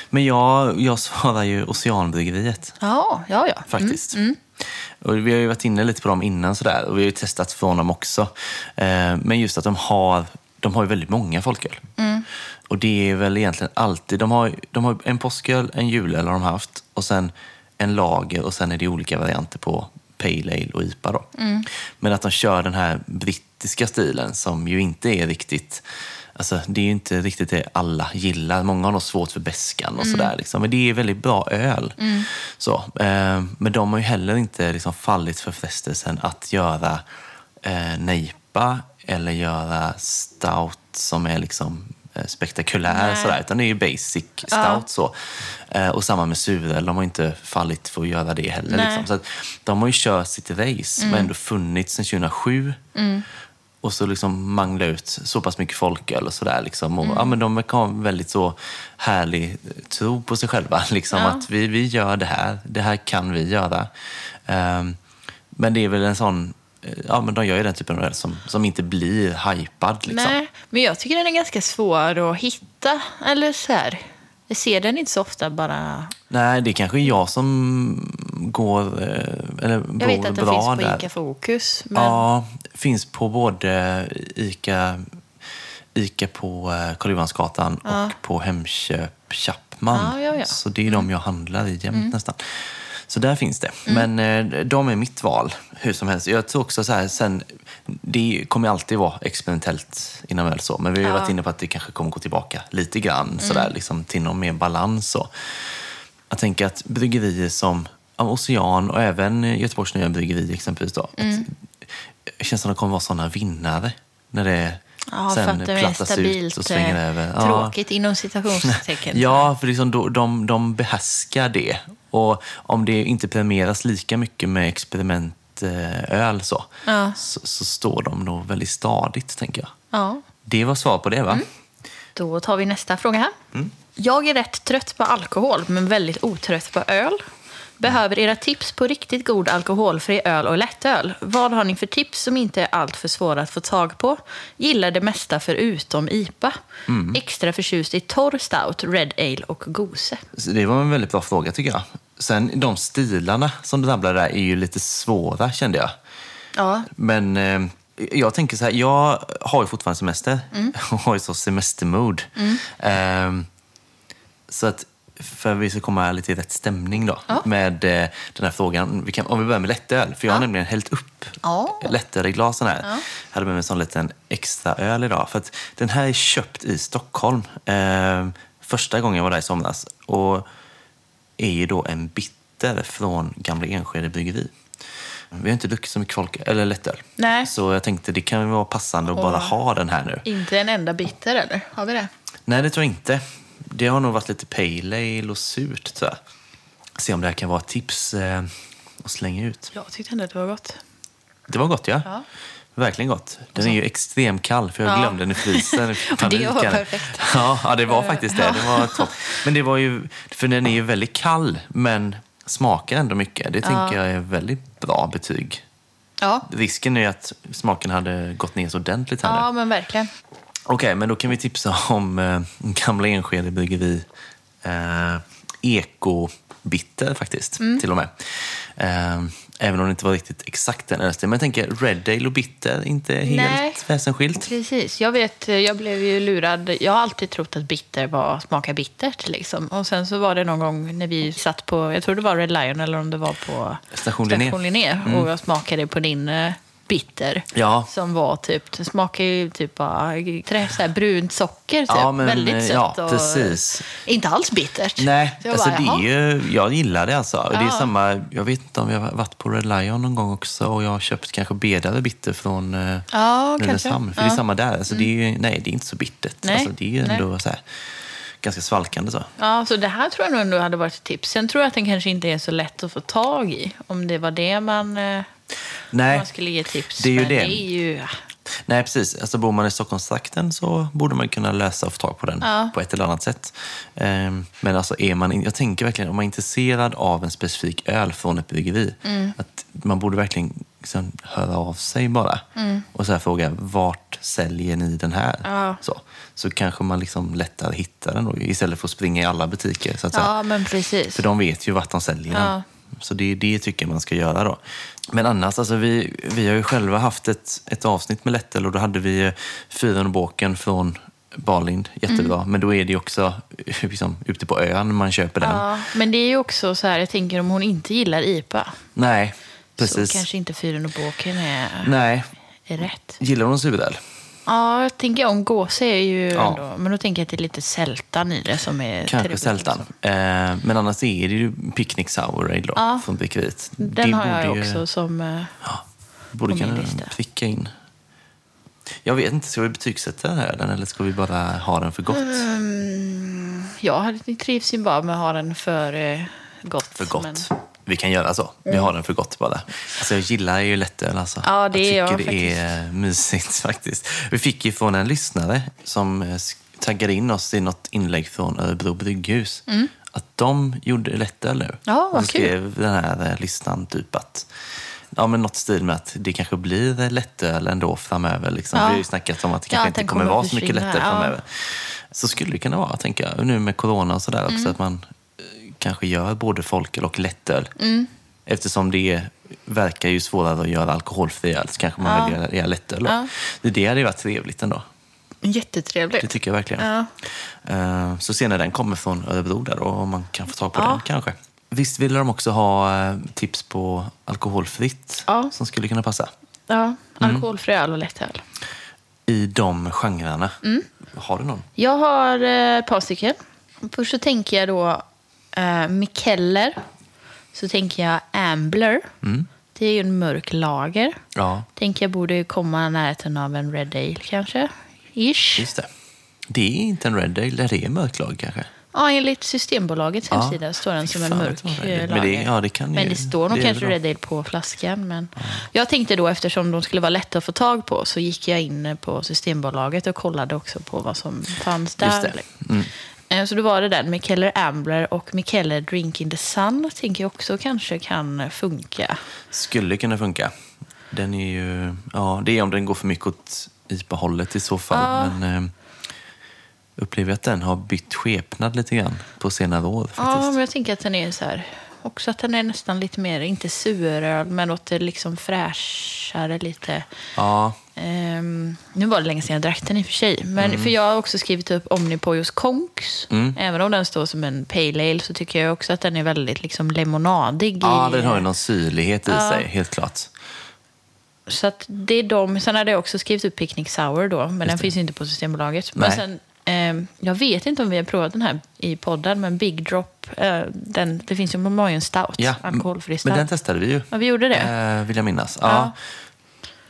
Men jag, jag svarar ju Oceanbryggeriet Ja, ja, ja. faktiskt. Mm, Och vi har ju varit inne lite på dem innan sådär, och vi har ju testat från dem också. Eh, men just att de har, de har ju väldigt många folköl. Mm. Och det är väl egentligen alltid, de har, de har en påsköl, en julöl har de haft och sen en lager och sen är det olika varianter på Pale Ale och IPA. Då. Mm. Men att de kör den här brittiska stilen som ju inte är riktigt Alltså, det är ju inte riktigt det alla gillar. Många har nog svårt för beskan och sådär. Liksom. Men det är väldigt bra öl. Så, eh, men de har ju heller inte liksom, fallit för frestelsen att göra eh, nejpa eller göra stout som är liksom eh, spektakulär. Nej. Sådär, utan det är ju basic stout. Ja. Så. Eh, och samma med suröl, de har inte fallit för att göra det heller. Liksom. Så att, de har ju kört sitt race, men ändå funnits sedan 2007. Och så liksom mangla ut så pass mycket folköl och sådär. Liksom. Och, ja, men de verkar ha en väldigt så härlig tro på sig själva. Liksom, Ja. Att vi, vi gör det här, det här kan vi göra. Ehm, men det är väl en sån, eh, ja men de gör ju den typen av öl som, som inte blir hypad. Liksom. Nej, men jag tycker den är ganska svår att hitta. Eller så här, jag ser den inte så ofta bara. Nej, det är kanske jag som går, eh, eller Jag bor vet att den bra finns på där. Ica Fokus. Men... Ja, finns på både Ica, Ica på eh, Karl Johansgatan och på Hemköp Chapman. Ja, ja, Mm. ja. Så det är de jag handlar i jämt nästan. Så där finns det. Men eh, de är mitt val, hur som helst. Jag tror också så här, sen, det kommer alltid vara experimentellt inom öl så. Men vi har Ja. varit inne på att det kanske kommer gå tillbaka lite grann sådär, liksom, till någon mer balans. Så. Jag tänker att bryggerier som ja, Ocean och även Göteborgs Nya Bryggeri exempelvis då. Mm. Att, känns som att de kommer vara sådana vinnare när det Ja, för sen att det är stabilt, ut och svänger eh, över. Ja. tråkigt inom citationstecken. Ja, för liksom de, de, de behärskar det. Och om det inte premieras lika mycket med experimentöl så, Ja. så, så står de nog väldigt stadigt, tänker jag. ja. Det var svar på det, va? Då tar vi nästa fråga här. Mm. Jag är rätt trött på alkohol, men väldigt otrött på öl. Behöver era tips på riktigt god alkoholfri öl och lättöl. Vad har ni för tips som inte är allt för svåra att få tag på? Gillar det mesta förutom IPA. Mm. Extra förtjust i torr stout, red ale och gose. Det var en väldigt bra fråga, tycker jag. Sen de stilarna som du rabblade där är ju lite svåra, kände jag. Ja, Men eh, jag tänker så här, jag har ju fortfarande semester och har ju så semestermood. Eh, så att för vi ska komma lite i rätt stämning då med eh, den här frågan. Vi kan, om vi börjar med lättöl, för jag har nämligen hällt upp Ja. lättöl i glasen här. Jag hade med mig en sån liten extra öl idag. För den här är köpt i Stockholm eh, första gången jag var där i somras. Och är ju då en bitter från Gamla Enskede bryggeri. Vi har inte druckit så mycket folk, eller lättöl. Nej. Så jag tänkte det kan vara passande att bara ha den här nu. inte en enda bitter eller? Har vi det? Nej, det tror jag inte. Det har nog varit lite pale ale och surt, tror jag. Se om det här kan vara ett tips eh, att slänga ut. Jag tyckte ändå att det var gott. Det var gott, ja. Ja. Verkligen gott. Den är ju extremt kall, för jag Ja. glömde den i frysen. Det var perfekt. Ja, ja, det var faktiskt det. det var topp. Men det var ju, för den är ju väldigt kall, men smakar ändå mycket. Det tänker jag är väldigt bra betyg. Ja, Risken är att smaken hade gått ner så ordentligt här ja nu. men verkligen. Okej, men då kan vi tipsa om eh, gamla Enskede bryggeri. Eh, Eko-bitter faktiskt, Mm. till och med. Eh, även om det inte var riktigt exakt den ölstilen. Men jag tänker Red Ale och bitter, inte helt väsensskilt. Precis. Jag vet, jag blev ju lurad. Jag har alltid trott att bitter var smakar bittert. Liksom. Och sen så var det någon gång när vi satt på, jag tror det var Red Lion eller om det var på Station Linné. Station Linné. Och jag smakade på din eh, bitter. Ja. Som var typ, det smakar ju typ bara trä, så här brunt socker. Typ. Ja, men, Väldigt eh, sött ja, och precis. inte alls bittert. Nej, jag alltså bara, det är ju, jag gillar det alltså. Och Det är Ja. samma, jag vet inte om jag har varit på Red Lion någon gång också och jag har köpt kanske bedare bitter från eh, Ja, Nynäshamn. För det är Ja. samma där. Alltså det är ju, nej, det är inte så bittert. Nej, Alltså det är ju nej. ändå så här, ganska svalkande så. Ja, så det här tror jag nog ändå hade varit ett tips. Sen tror jag att den kanske inte är så lätt att få tag i. Om det var det man, eh, Nej, man skulle ge tips. det är ju det. det är ju... nej, precis. Alltså bor man i Stockholmstrakten så borde man kunna lösa och få tag på den Ja. på ett eller annat sätt. Ehm, Men alltså är man, jag tänker verkligen om man är intresserad av en specifik öl från ett bryggeri, Mm. att man borde verkligen liksom höra av sig bara och så fråga vart säljer ni den här? Mm. Ja. Så, så kanske man liksom lättare hittar den då, istället för att springa i alla butiker. Så att säga. Ja, men precis. För de vet ju vart de säljer den. Ja. Så det, det tycker jag man ska göra då. Men annars, alltså vi, vi har ju själva haft ett, ett avsnitt med Lättöl och då hade vi eh, Fyren båken från Barlind, jättebra. Mm. Men då är det ju också liksom, ute på ön man köper den. Ja, men det är ju också så här, jag tänker om hon inte gillar IPA. Nej, precis. Så kanske inte Fyren och båken är, Nej, är rätt. gillar hon suröl? Ja, jag tänker om gåse är ju Ja. ändå, men då tänker jag att det är lite sältan i det som är Kanske trevligt sältan. Eh, men annars är det ju Picnic Sour då, Ja. från bryggeriet. Den Det har jag borde ju- också som... eh, Borde på min kunna pricka in. Jag vet inte, ska vi betygsätta den här eller ska vi bara ha den för gott? Mm, jag trivs ju bara med att ha den för eh, gott. För gott. men- Vi kan göra så. Vi har den för gott bara. Alltså jag gillar ju lättöl alltså. Ja, det jag jag tycker det är mysigt faktiskt. Vi fick ju från en lyssnare som eh, taggade in oss i något inlägg från Örebro brygghus. Att de gjorde lättöl nu. Mm. Ja, vad de skrev den här eh, listan typ att Ja, men något stil med att det kanske blir lättöl ändå framöver. Liksom. Ja. Vi har ju snackat om att det Ja, kanske att inte kommer kommer vara så mycket lättöl Ja. framöver. Så skulle det kunna vara, tänker jag. Nu med corona och sådär också, Mm. att man kanske gör både folköl och lättöl. Mm. Eftersom det verkar ju svårare att göra alkoholfri öl så kanske man Ja. väljer att göra lättöl. Ja. Det, hade ju varit trevligt ändå. Jättetrevligt. Det tycker jag verkligen. Ja. Eh, Så se när den kommer från Örebro där och man kan få tag på Ja. den kanske. Visst ville de också ha eh, tips på alkoholfritt Ja. som skulle kunna passa Ja, Mm. alkoholfri öl och lättöl. i de genrerna. Mm. Har du någon? Jag har eh, ett par stycken. Först så tänker jag då eh, Mikkeller. Så tänker jag Ambler. Mm. Det är ju en mörk lager. Ja, Tänker jag borde komma i närheten av en Red Ale kanske. Ish. just det. Det är inte en Red Ale, det är mörklag kanske. Ja, enligt Systembolagets Ja. hemsida står den som en mörk Ale. eh, Men det- lager. ja, det kan ju- men det står nog det kanske. Red Ale på flaskan. Men jag tänkte då, eftersom de skulle vara lätta att få tag på, så gick jag in på Systembolaget och kollade också på vad som fanns där. Just det. Mm. Eh, Så då var det den, Mikkeller Ambler och Mikkeller Drink in the Sun. Tänker jag också kanske kan funka. Skulle kunna funka. Den är ju... Ja, det är om den går för mycket åt IPA-hållet i så fall. Ja. Men eh, upplever att den har bytt skepnad lite grann på senare år faktiskt. Ja, men jag tänker att den är så här... Också att den är nästan lite mer, inte suröl, men åt det liksom fräschare lite. Ja, Ehm, nu var det länge sedan jag drack den i och för sig. Men för jag har också skrivit upp Omnipojos Konks. Mm. Även om den står som en pale ale så tycker jag också att den är väldigt liksom lemonadig. ja i, den har ju någon syrlighet i Ja. sig, helt klart. Så att det är de. Sen hade jag också skrivit upp Picnic Sour då, men den finns ju inte på Systembolaget. Men Nej. sen, ehm, jag vet inte om vi har provat den här i podden, men Big Drop, eh, den, det finns ju, en stout, Ja, alkoholfri stout. men den testade vi ju, ja, vi gjorde det. eh, vill jag minnas. Ja. Ja.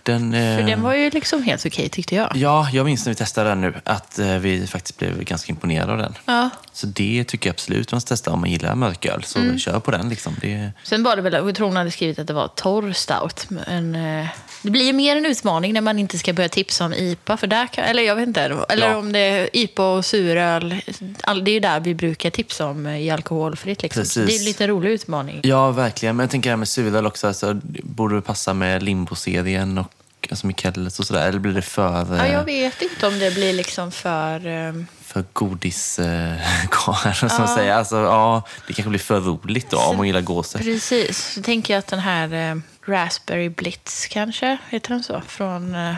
Den, eh, För den var ju liksom helt okej tyckte jag. Ja, jag minns när vi testade den nu att eh, vi faktiskt blev ganska imponerade av den. Ja. Så det tycker jag absolut man ska testa om man gillar mörköl. Så Mm. kör på den. Liksom. Det, Sen var det väl, jag tror hon hade skrivit att det var torr stout. Men, eh, det blir ju mer en utmaning när man inte ska börja tipsa om IPA. För där kan, eller jag vet inte, eller Ja. om det är IPA och suröl. All, det är ju där vi brukar tipsa om eh, i alkoholfritt. Liksom. Så Precis. Det är en lite rolig utmaning. ja, verkligen. Men jag tänker det här med suröl också. Alltså, det borde passa med Limbo-serien och alltså Micheles och sådär? Eller blir det för, Ja, eh, jag vet inte om det blir liksom för... ehm, för godiskarlar, som man säger? Alltså, ja, det kanske blir för roligt då, om man gillar gåser. Precis. Så tänker jag att den här eh, Raspberry Blitz kanske, heter den så? Från eh,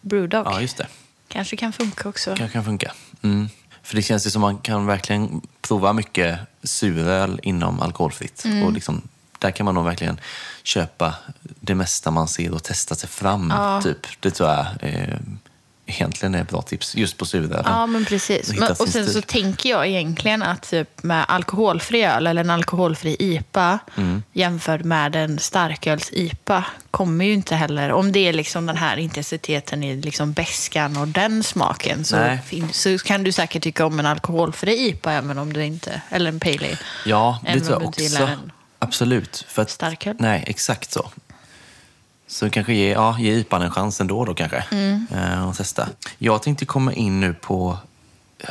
Brewdog. Ja, just det. Kanske kan funka också. kanske kan funka. Mm. För det känns ju som man kan verkligen prova mycket suröl inom alkoholfritt. Mm. Och liksom, där kan man nog verkligen köpa det mesta man ser och testa sig fram. Ja. Typ. Det tror jag eh, egentligen är ett bra tips, just på surölen. Ja, men precis. Och Men, och sen så tänker jag egentligen att typ med alkoholfri öl eller en alkoholfri IPA Mm. jämfört med en starköls-IPA kommer ju inte heller, om det är liksom den här intensiteten i liksom bäskan och den smaken så, finns, så kan du säkert tycka om en alkoholfri IPA även om du inte, eller en pale ale. Ja, det tror jag också. en Absolut. För att, starköl. Nej, exakt så. Så kanske ge, ja, ge IPAn en chans ändå då kanske. Mm. Eh, och testa. Jag tänkte komma in nu på,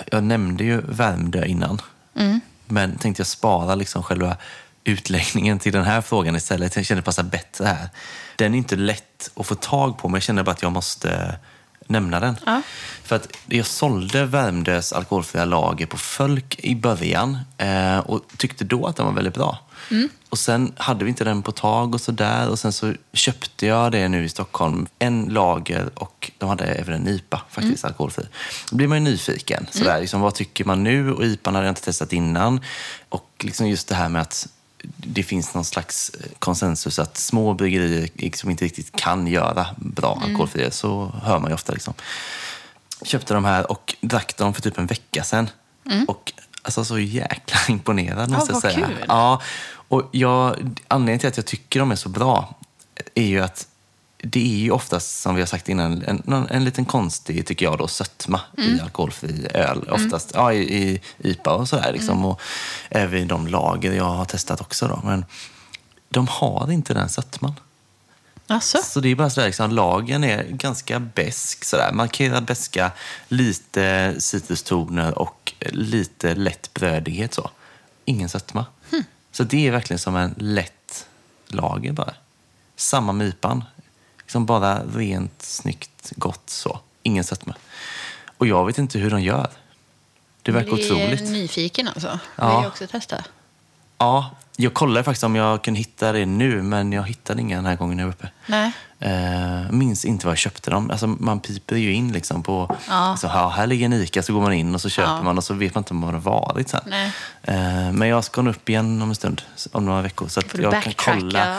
jag nämnde ju Värmdö innan. Mm. Men tänkte jag spara liksom själva utläggningen till den här frågan istället. Jag kände det passar bättre här. Den är inte lätt att få tag på, men jag känner bara att jag måste nämna den. Ja. För att jag sålde Värmdös alkoholfria lager på Fölk i början eh, och tyckte då att den var väldigt bra. Och sen hade vi inte den på tag och sådär och sen så köpte jag det nu i Stockholm. En lager och de hade även en IPA faktiskt, alkoholfri. Då blir man ju nyfiken. Sådär, liksom, vad tycker man nu? Och IPAn hade jag inte testat innan. Och liksom just det här med att det finns någon slags eh, konsensus att små bryggerier liksom inte riktigt kan göra bra alkoholfria. Så hör man ju ofta. Liksom. Köpte de här och drack dem för typ en vecka sedan. Och alltså så jäkla imponerad måste jag vad säga. kul. Ja, och jag, anledningen till att jag tycker de är så bra är ju att det är ju oftast, som vi har sagt innan, en, en liten konstig, tycker jag, då, sötma i alkoholfri öl. Oftast ja, i, i IPA och sådär. Liksom, och även i de lager jag har testat också. Då. Men de har inte den sötman. Alltså? Så det är bara sådär, liksom, lagen är ganska besk sådär. Markerad beska, lite citrustoner och lite lätt brödighet så. Ingen sötma. Så det är verkligen som en lätt lager bara. Samma med IPAn. Liksom bara rent, snyggt, gott så. Ingen sötma. Och jag vet inte hur de gör. Det verkar Blir otroligt. nyfiken alltså. Ja. Vill också testa. Ja, jag kollade faktiskt om jag kunde hitta det nu, men jag hittade inga den här gången jag var uppe. Nej. Eh, minns inte var jag köpte dem. Alltså, man piper ju in liksom på... Ja. Liksom, ja, här ligger en ICA, så går man in och så köper Ja. man och så vet man inte vad det har varit sen. Eh, men jag ska nog upp igen om en stund, om några veckor. Så att jag kan backtracka? kolla.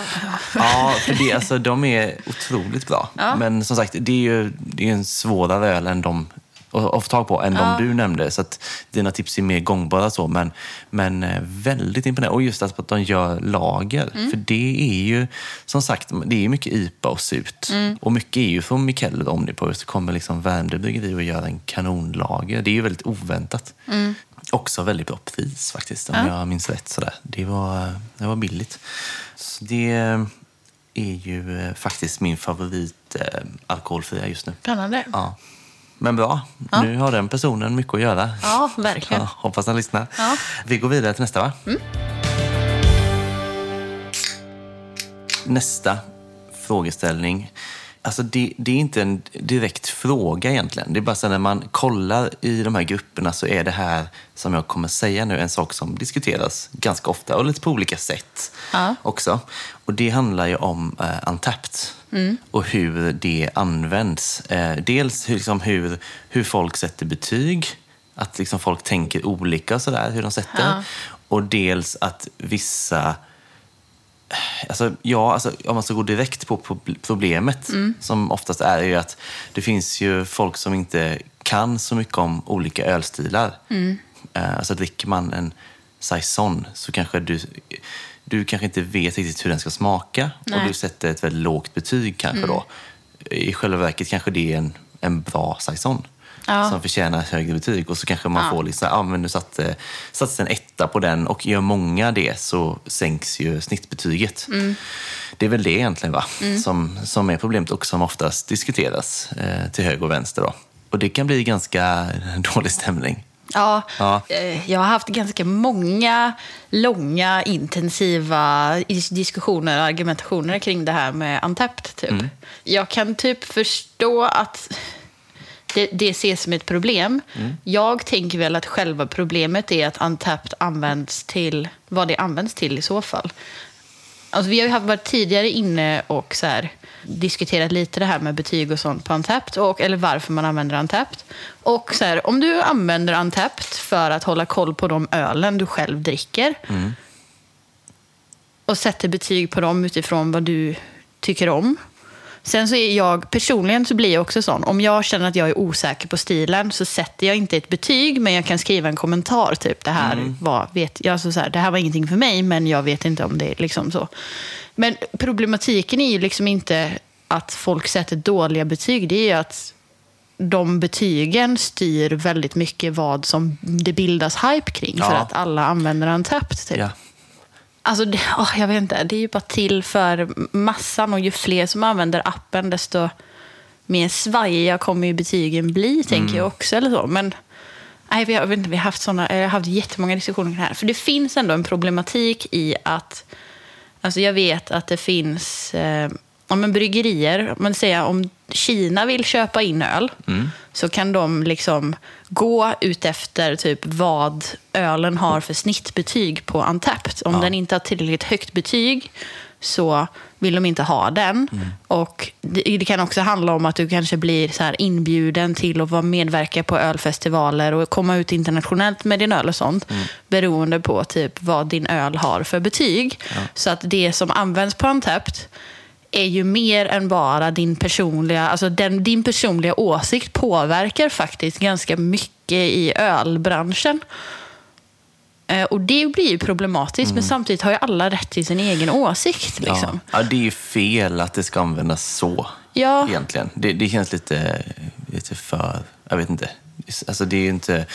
Ja, för det, alltså, de är otroligt bra. Ja. Men som sagt, det är ju det är en svårare öl än de att att få tag på än Ja. de du nämnde. Så att dina tips är mer gångbara så, men, men eh, väldigt imponerande. Och just att de gör lager. Mm. För det är ju, som sagt, det är mycket IPA och surt. Mm. Och mycket är ju från Mikkeller och Omnipol. Så kommer liksom Värmdö bryggeri och gör en kanonlager. Det är ju väldigt oväntat. Också väldigt bra pris faktiskt, om Mm. Ja. jag minns rätt. Sådär. Det, var, det var billigt. Så det är ju eh, faktiskt min favorit eh, alkoholfria just nu. Spännande. Ja. Men bra, Ja. nu har den personen mycket att göra. Ja, verkligen. Ja, hoppas han lyssnar. Ja. Vi går vidare till nästa, va? Mm. Nästa frågeställning. Alltså det, det är inte en direkt fråga egentligen. Det är bara så när man kollar i de här grupperna så är det här, som jag kommer säga nu, en sak som diskuteras ganska ofta och lite på olika sätt Ja. också. Och det handlar ju om eh, Untapped och hur det används. Eh, dels hur, liksom, hur, hur folk sätter betyg, att liksom, folk tänker olika och sådär, hur de sätter. Ja. Och dels att vissa Alltså, ja, alltså, om man ska gå direkt på prob- problemet, som oftast är ju att det finns ju folk som inte kan så mycket om olika ölstilar. Eh, alltså dricker man en saison så kanske du, du kanske inte vet riktigt hur den ska smaka och Nej. du sätter ett väldigt lågt betyg kanske då. I själva verket kanske det är en, en bra saison Ja. som förtjänar högre betyg och så kanske man Ja. får liksom, ja men nu satte, satte en etta på den och gör många det så sänks ju snittbetyget. Mm. Det är väl det egentligen va? Som, som är problemet och som oftast diskuteras eh, till höger och vänster. Då. Och det kan bli ganska dålig stämning. Ja, Ja. eh, jag har haft ganska många långa, intensiva is- diskussioner och argumentationer kring det här med Untapped. Typ. Jag kan typ förstå att det, det ses som ett problem. Jag tänker väl att själva problemet är att Untapped används till vad det används till i så fall. Alltså, vi har ju varit tidigare inne och så här, diskuterat lite det här med betyg och sånt på Untapped, och, eller varför man använder Untapped. Och så här, om du använder Untapped för att hålla koll på de ölen du själv dricker och sätter betyg på dem utifrån vad du tycker om. Sen så är jag, personligen så blir jag också sån. Om jag känner att jag är osäker på stilen så sätter jag inte ett betyg, men jag kan skriva en kommentar. Typ det här, var, vet, alltså så här, det här var ingenting för mig, men jag vet inte om det är liksom så. Men problematiken är ju liksom inte att folk sätter dåliga betyg. Det är ju att de betygen styr väldigt mycket vad som det bildas hype kring. För Ja. att alla använder Untapped. Typ. Ja. Alltså, det, åh, jag vet inte. Det är ju bara till för massan och ju fler som använder appen desto mer svajiga kommer ju betygen bli, tänker jag också. Eller så. Men nej, vi har, vet inte, vi har haft, såna, jag har haft jättemånga diskussioner kring det här. För det finns ändå en problematik i att Alltså jag vet att det finns eh, ja, men bryggerier. Om Man säger, om Kina vill köpa in öl så kan de liksom gå ut efter typ vad ölen har för snittbetyg på Untapped. Om den inte har tillräckligt högt betyg så vill de inte ha den. Och det, det kan också handla om att du kanske blir så inbjuden till att vara medverka på ölfestivaler och komma ut internationellt med din öl och sånt. Beroende på typ vad din öl har för betyg. Så att det som används på Untapped är ju mer än bara din personliga, alltså den, din personliga åsikt påverkar faktiskt ganska mycket i ölbranschen. Eh, Och det blir ju problematiskt, men samtidigt har ju alla rätt till sin egen åsikt. Liksom. Ja. ja, det är ju fel att det ska användas så Ja. egentligen. Det, det känns lite, lite för... Jag vet inte. Alltså det är ju inte...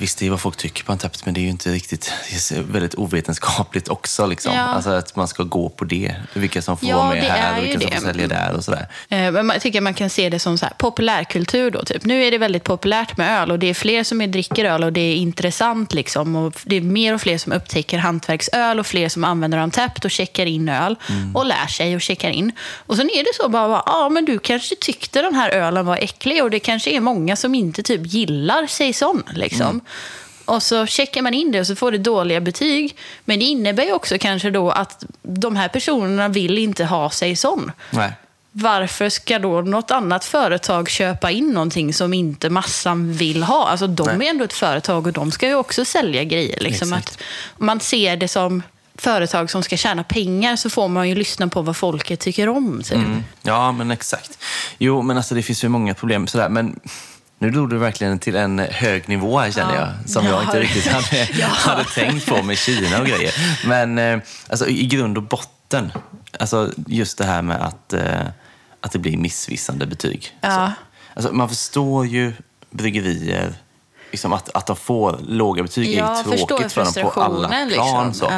Visst, det är vad folk tycker på Untapped, men det är ju inte riktigt... Det är väldigt ovetenskapligt också. Liksom. Ja. Alltså att man ska gå på det. Vilka som får Ja, vara med här och vilka som det. får sälja där och sådär. Eh, Men man- jag tycker man kan se det som så här, populärkultur. Då, typ. Nu är det väldigt populärt med öl och det är fler som är dricker öl och det är intressant. Liksom. Och det är mer och fler som upptäcker hantverksöl och fler som använder Untapped och checkar in öl och lär sig och checkar in. Och sen är det så bara, ja men du kanske tyckte den här ölen var äcklig och det kanske är många som inte typ gillar saison. Liksom. Och så checkar man in det och så får det dåliga betyg. Men det innebär ju också kanske då att de här personerna vill inte ha saison Nej. varför ska då något annat företag köpa in någonting som inte massan vill ha? Alltså de Nej. är ändå ett företag och de ska ju också sälja grejer. Liksom Exakt. att man ser det som företag som ska tjäna pengar så får man ju lyssna på vad folket tycker om. Typ. Mm. Ja, men exakt. Jo, men alltså det finns ju många problem sådär. Men nu drog du verkligen till en hög nivå här känner Ja. jag. Som jag Ja. inte riktigt hade, Ja. hade tänkt på med Kina och grejer. Men eh, alltså, i grund och botten, alltså, just det här med att, eh, att det blir missvisande betyg. Ja. Så, alltså, man förstår ju bryggerier, liksom att, att de får låga betyg Ja, är ju tråkigt för dem på alla plan. liksom. Så.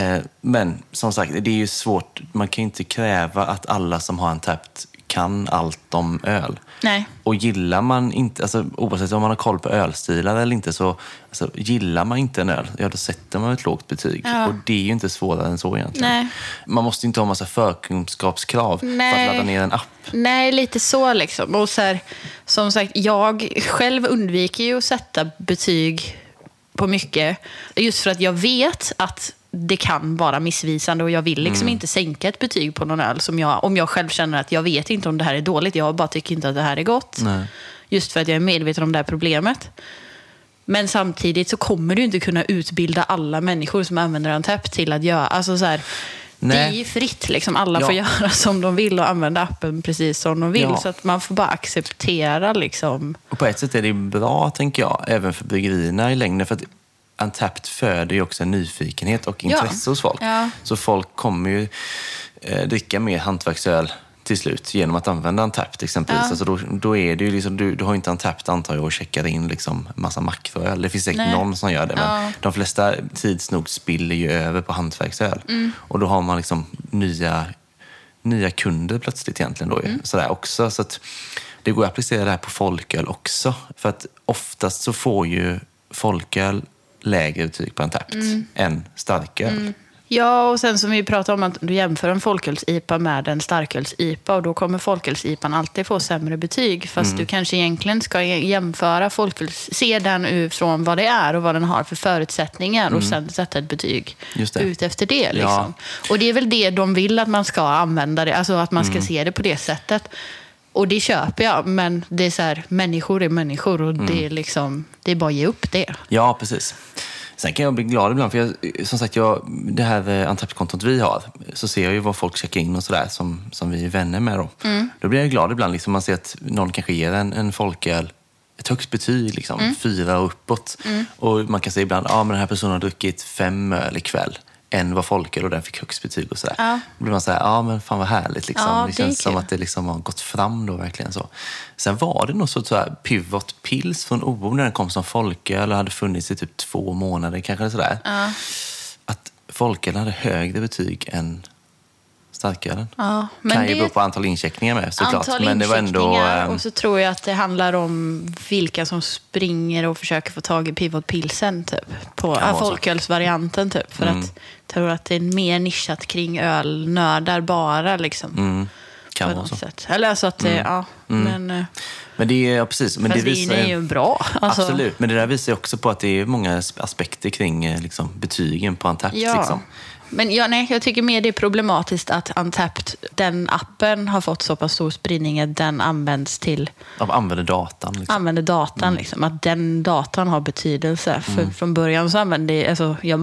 Eh, Men som sagt, det är ju svårt. Man kan ju inte kräva att alla som har en tapt kan allt om öl. Nej. Och gillar man inte, alltså, oavsett om man har koll på ölstilar eller inte, så alltså, gillar man inte en öl, ja då sätter man ett lågt betyg. Ja. Och det är ju inte svårare än så egentligen. Nej. Man måste inte ha massa förkunskapskrav för Nej. att ladda ner en app. Nej, lite så liksom. Och så här, som sagt, jag själv undviker ju att sätta betyg på mycket. Just för att jag vet att det kan vara missvisande och jag vill liksom Mm. inte sänka ett betyg på någon öl som jag, om jag själv känner att jag vet inte om det här är dåligt. Jag bara tycker inte att det här är gott. Nej. Just för att jag är medveten om det här problemet. Men samtidigt så kommer du inte kunna utbilda alla människor som använder Untapped till att göra... Alltså så här, det är ju fritt. Liksom. Alla Ja. får göra som de vill och använda appen precis som de vill. Ja. Så att man får bara acceptera liksom... Och på ett sätt är det bra, tänker jag, även för bryggerierna i längden. För att Untapped föder ju också en nyfikenhet och Ja. intresse hos folk. Ja. Så folk kommer ju eh, dricka mer hantverksöl till slut genom att använda Untapped exempelvis. Ja. Alltså då, då är det ju liksom, du, du har inte Untapped antar jag och checkar in liksom massa makroöl. Det finns säkert Nej. någon som gör det. Men Ja. de flesta tids nog spiller ju över på hantverksöl. Mm. Och då har man liksom nya, nya kunder plötsligt egentligen då ju. Mm. Sådär också. Så att, det går att applicera det här på folköl också. För att oftast så får ju folköl lägre betyg på Antapt mm. än starköl. Mm. Ja, och sen som vi pratade om att du jämför en folköls-IPA med en starköls-IPA och då kommer folköls-IPAn alltid få sämre betyg. Fast mm. du kanske egentligen ska jämföra folköls, se den utifrån vad det är och vad den har för förutsättningar mm. och sen sätta ett betyg ut efter det. Liksom. Ja. Och det är väl det de vill att man ska använda det, alltså att man ska mm. se det på det sättet. Och det köper jag, men det är så här, människor är människor och det, är mm. liksom, det är bara att ge upp det. Ja, precis. Sen kan jag bli glad ibland, för jag, som sagt, jag, det här eh, Antapp-kontot vi har, så ser jag ju vad folk checkar in och sådär som, som vi är vänner med. Då, mm. då blir jag glad ibland, liksom, man ser att någon kanske ger en, en folköl ett högt betyg, liksom, mm. fyra och uppåt. Mm. Och man kan säga ibland, ja ah, men den här personen har druckit fem öl ikväll en var folköl och den fick högst betyg och sådär. Ja. Då blir man såhär, ja men fan vad härligt liksom. Ja, det, känns som att det liksom har gått fram då verkligen så. Sen var det nog så, så här, Pivot Pils från OO när den kom som folköl och hade funnits i typ två månader kanske sådär. Ja. Att folköl hade högre betyg än starkölen. Ja, men kan ju bero på antal incheckningar med såklart. Antal men det var ändå, ähm... och så tror jag att det handlar om vilka som springer och försöker få tag i Pivot Pilsen typ. På äh, folkölsvarianten typ. För mm. att jag tror att det är mer nischat kring ölnördar bara liksom. Mm. Kan vara så. Sätt. Eller alltså att det, mm. ja. Mm. Men, eh, men det är, precis. Men Fast det visar, är ju bra. Alltså. Absolut, men det där visar också på att det är många aspekter kring eh, liksom, betygen på Antapt. Ja. Liksom. Men ja, nej, jag tycker mer det är problematiskt att Untapped, den appen, har fått så pass stor spridning att den används till... Av använder datan. Liksom. Använder datan, mm. liksom. Att den datan har betydelse. För mm. Från början så använde alltså, jag,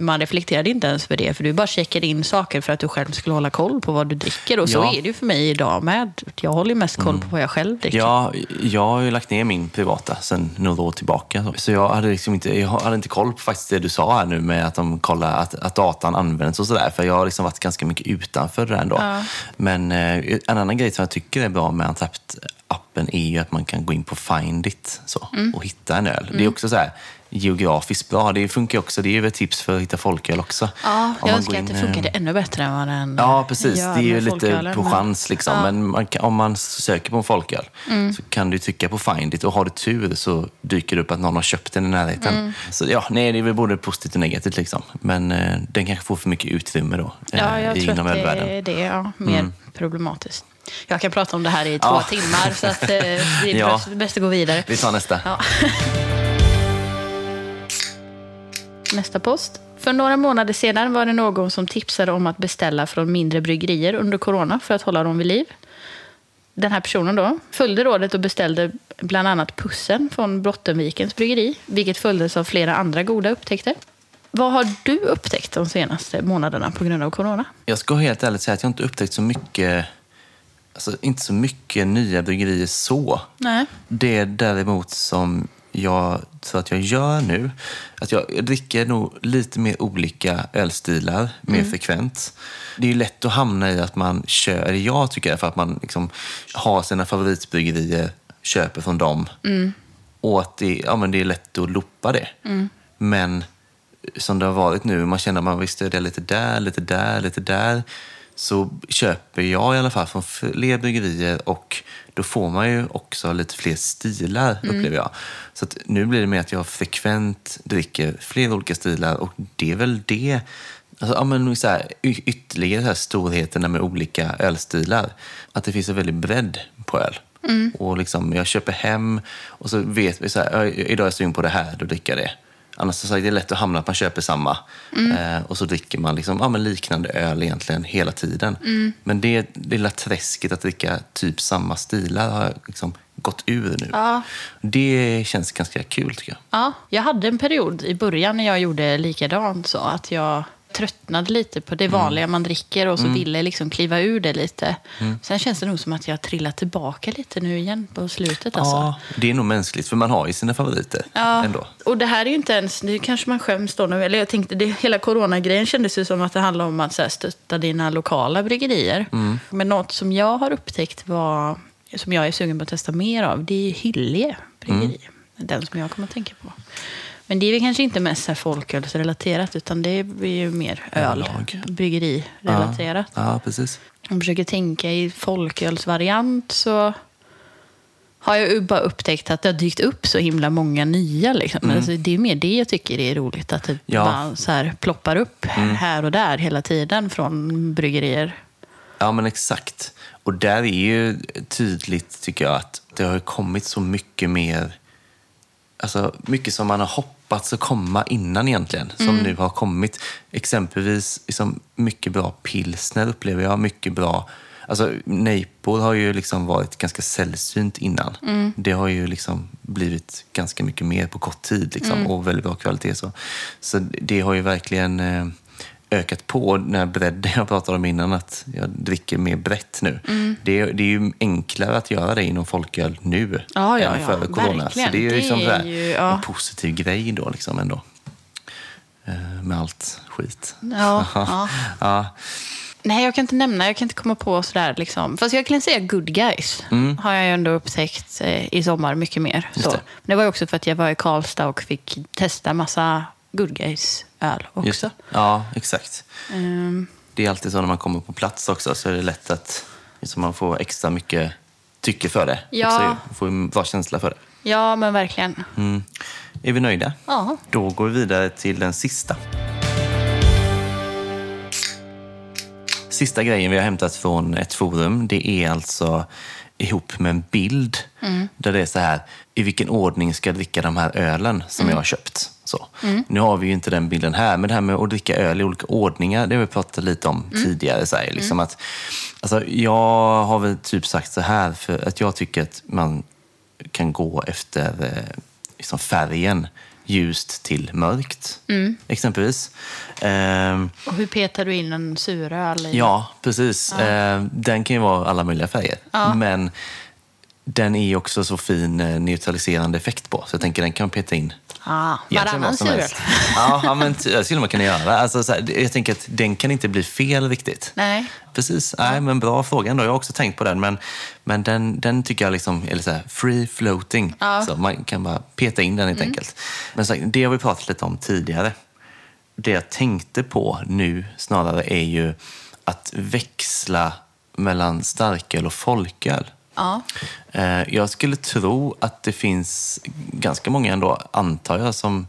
man reflekterade inte ens för det. För du bara checkade in saker för att du själv skulle hålla koll på vad du dricker. Och så ja. är det ju för mig idag med. Jag håller mest koll mm. på vad jag själv dricker. Ja, jag har ju lagt ner min privata sedan några år tillbaka. Så jag hade, liksom inte, jag hade inte koll på faktiskt det du sa här nu med att de kollar att, att datan används och sådär. För jag har liksom varit ganska mycket utanför det där ändå. Ja. Men eh, en annan grej som jag tycker är bra med Antapt-appen är ju att man kan gå in på Find It så, mm. och hitta en öl. Mm. Det är mm. också så här, geografiskt bra. Det funkar också. Det är ju ett tips för att hitta folköl också. Ja, jag önskar att det funkade ännu bättre än vad den Ja, precis. Det är ju lite på chans liksom. Ja. Men man kan, om man söker på en folköl mm. så kan du trycka på find it och har du tur så dyker det upp att någon har köpt den i närheten. Mm. Så ja, nej, det är väl både positivt och negativt liksom. Men eh, den kanske får för mycket utrymme då. Eh, ja, jag tror att det är det. Ja. Mer mm. problematiskt. Jag kan prata om det här i två ja. timmar så att, eh, det är ja. bäst att gå vidare. Vi tar nästa. Ja. Nästa post. För några månader sedan var det någon som tipsade om att beställa från mindre bryggerier under corona för att hålla dem vid liv. Den här personen då följde rådet och beställde bland annat Pussen från Brottenvikens bryggeri, vilket följdes av flera andra goda upptäckter. Vad har du upptäckt de senaste månaderna på grund av corona? Jag ska helt ärligt säga att jag inte upptäckt så mycket Alltså inte så mycket nya bryggerier så. Nej. Det däremot som jag tror att jag gör nu, att jag, jag dricker nog lite mer olika ölstilar mer mm. frekvent. Det är ju lätt att hamna i att man kör, jag tycker för att man liksom har sina favoritbryggerier, köper från dem. Mm. Och att det, ja, men det är lätt att loppa det. Mm. Men som det har varit nu, man känner att man vill stödja lite där, lite där, lite där så köper jag i alla fall från fler bryggerier och då får man ju också lite fler stilar, mm. upplever jag. Så nu blir det mer att jag frekvent dricker fler olika stilar och det är väl det Alltså, ja, men så här, ytterligare så här storheterna med olika ölstilar. Att det finns en väldig bredd på öl. Mm. Och liksom, jag köper hem och så vet vi så här, idag är jag sugen på det här, då dricker jag det. Annars så är det lätt att hamna att man köper samma mm. eh, och så dricker man liksom, ja, men liknande öl egentligen hela tiden. Mm. Men det lilla träsket att dricka typ samma stilar har liksom gått ur nu. Ja. Det känns ganska kul tycker jag. Ja, jag hade en period i början när jag gjorde likadant så att jag tröttnade lite på det mm. vanliga man dricker och så mm. ville liksom kliva ur det lite. Mm. Sen känns det nog som att jag trillat tillbaka lite nu igen på slutet. Alltså. Ja, det är nog mänskligt för man har ju sina favoriter ja. ändå. Och det här är ju inte ens, det kanske man skäms då nu, eller jag tänkte, det, hela coronagrejen kändes ju som att det handlar om att så här, stötta dina lokala bryggerier. Mm. Men något som jag har upptäckt var, som jag är sugen på att testa mer av, det är Hyllie bryggeri. Mm. Den som jag kommer att tänka på. Men det är väl kanske inte mest folkölsrelaterat utan det är ju mer öl, bryggerirelaterat. Ja, ja, precis. Om man försöker tänka i folkölsvariant så har jag bara upptäckt att det har dykt upp så himla många nya. Liksom. Mm. Alltså, det är mer det jag tycker är roligt. Att det Ja. bara så här ploppar upp Mm. här och där hela tiden från bryggerier. Ja, men exakt. Och där är ju tydligt, tycker jag, att det har kommit så mycket mer... Alltså, mycket som man har hoppats att komma innan egentligen, som nu har kommit. Exempelvis liksom, mycket bra pilsner upplever jag, mycket bra... Alltså, nejpor har ju liksom varit ganska sällsynt innan. Det har ju liksom blivit ganska mycket mer på kort tid liksom, och väldigt bra kvalitet. Så, så det har ju verkligen eh, ökat på den här bredden jag pratade om innan, att jag dricker mer brett nu. Det, är, det är ju enklare att göra det inom folköl nu Ja, ja, än ja, före corona. verkligen. Så det är ju liksom Det så är ju, ja. en positiv grej då liksom ändå. Eh, Med allt skit. Ja, ja. ja. Nej, jag kan inte nämna, jag kan inte komma på sådär liksom. Fast jag kan säga good guys. Har jag ju ändå upptäckt eh, i sommar mycket mer. Mm. Just Så. det. Men det var ju också för att jag var i Karlstad och fick testa massa good guys öl Just, också. ja, exakt. Ehm, Det är alltid så när man kommer på plats också så är det lätt att liksom, man får extra mycket tycke för det. Ja. Också, får bra känsla för det. ja, men verkligen. Mm. Är vi nöjda? Ja. Då går vi vidare till den sista. Sista grejen vi har hämtat från ett forum, det är alltså ihop med en bild där det är så här, i vilken ordning ska jag dricka de här ölen som jag har köpt? Så. Nu har vi ju inte den bilden här, men det här med att dricka öl i olika ordningar, det har vi pratat lite om tidigare. Så här, liksom att, alltså, jag har väl typ sagt så här, för att jag tycker att man kan gå efter eh, liksom färgen ljust till mörkt, exempelvis. Ehm, Och hur petar du in en suröl? Ja, precis. Eh, den kan ju vara alla möjliga färger. Men den är också så fin eh, neutraliserande effekt på. Så jag tänker den kan man peta in Ah, varannan helst. Ja, men det skulle man kunna göra. Alltså, så här, jag tänker att den kan inte bli fel riktigt. Nej. Precis. Nej, men bra fråga ändå. Jag har också tänkt på den. Men, men den, den tycker jag liksom, eller så här, free floating. Ja. Så man kan bara peta in den helt enkelt. Men så, det har vi pratat lite om tidigare. Det jag tänkte på nu snarare är ju att växla mellan starköl och folköl. Ja. Eh, Jag skulle tro att det finns ganska många ändå, antar jag, som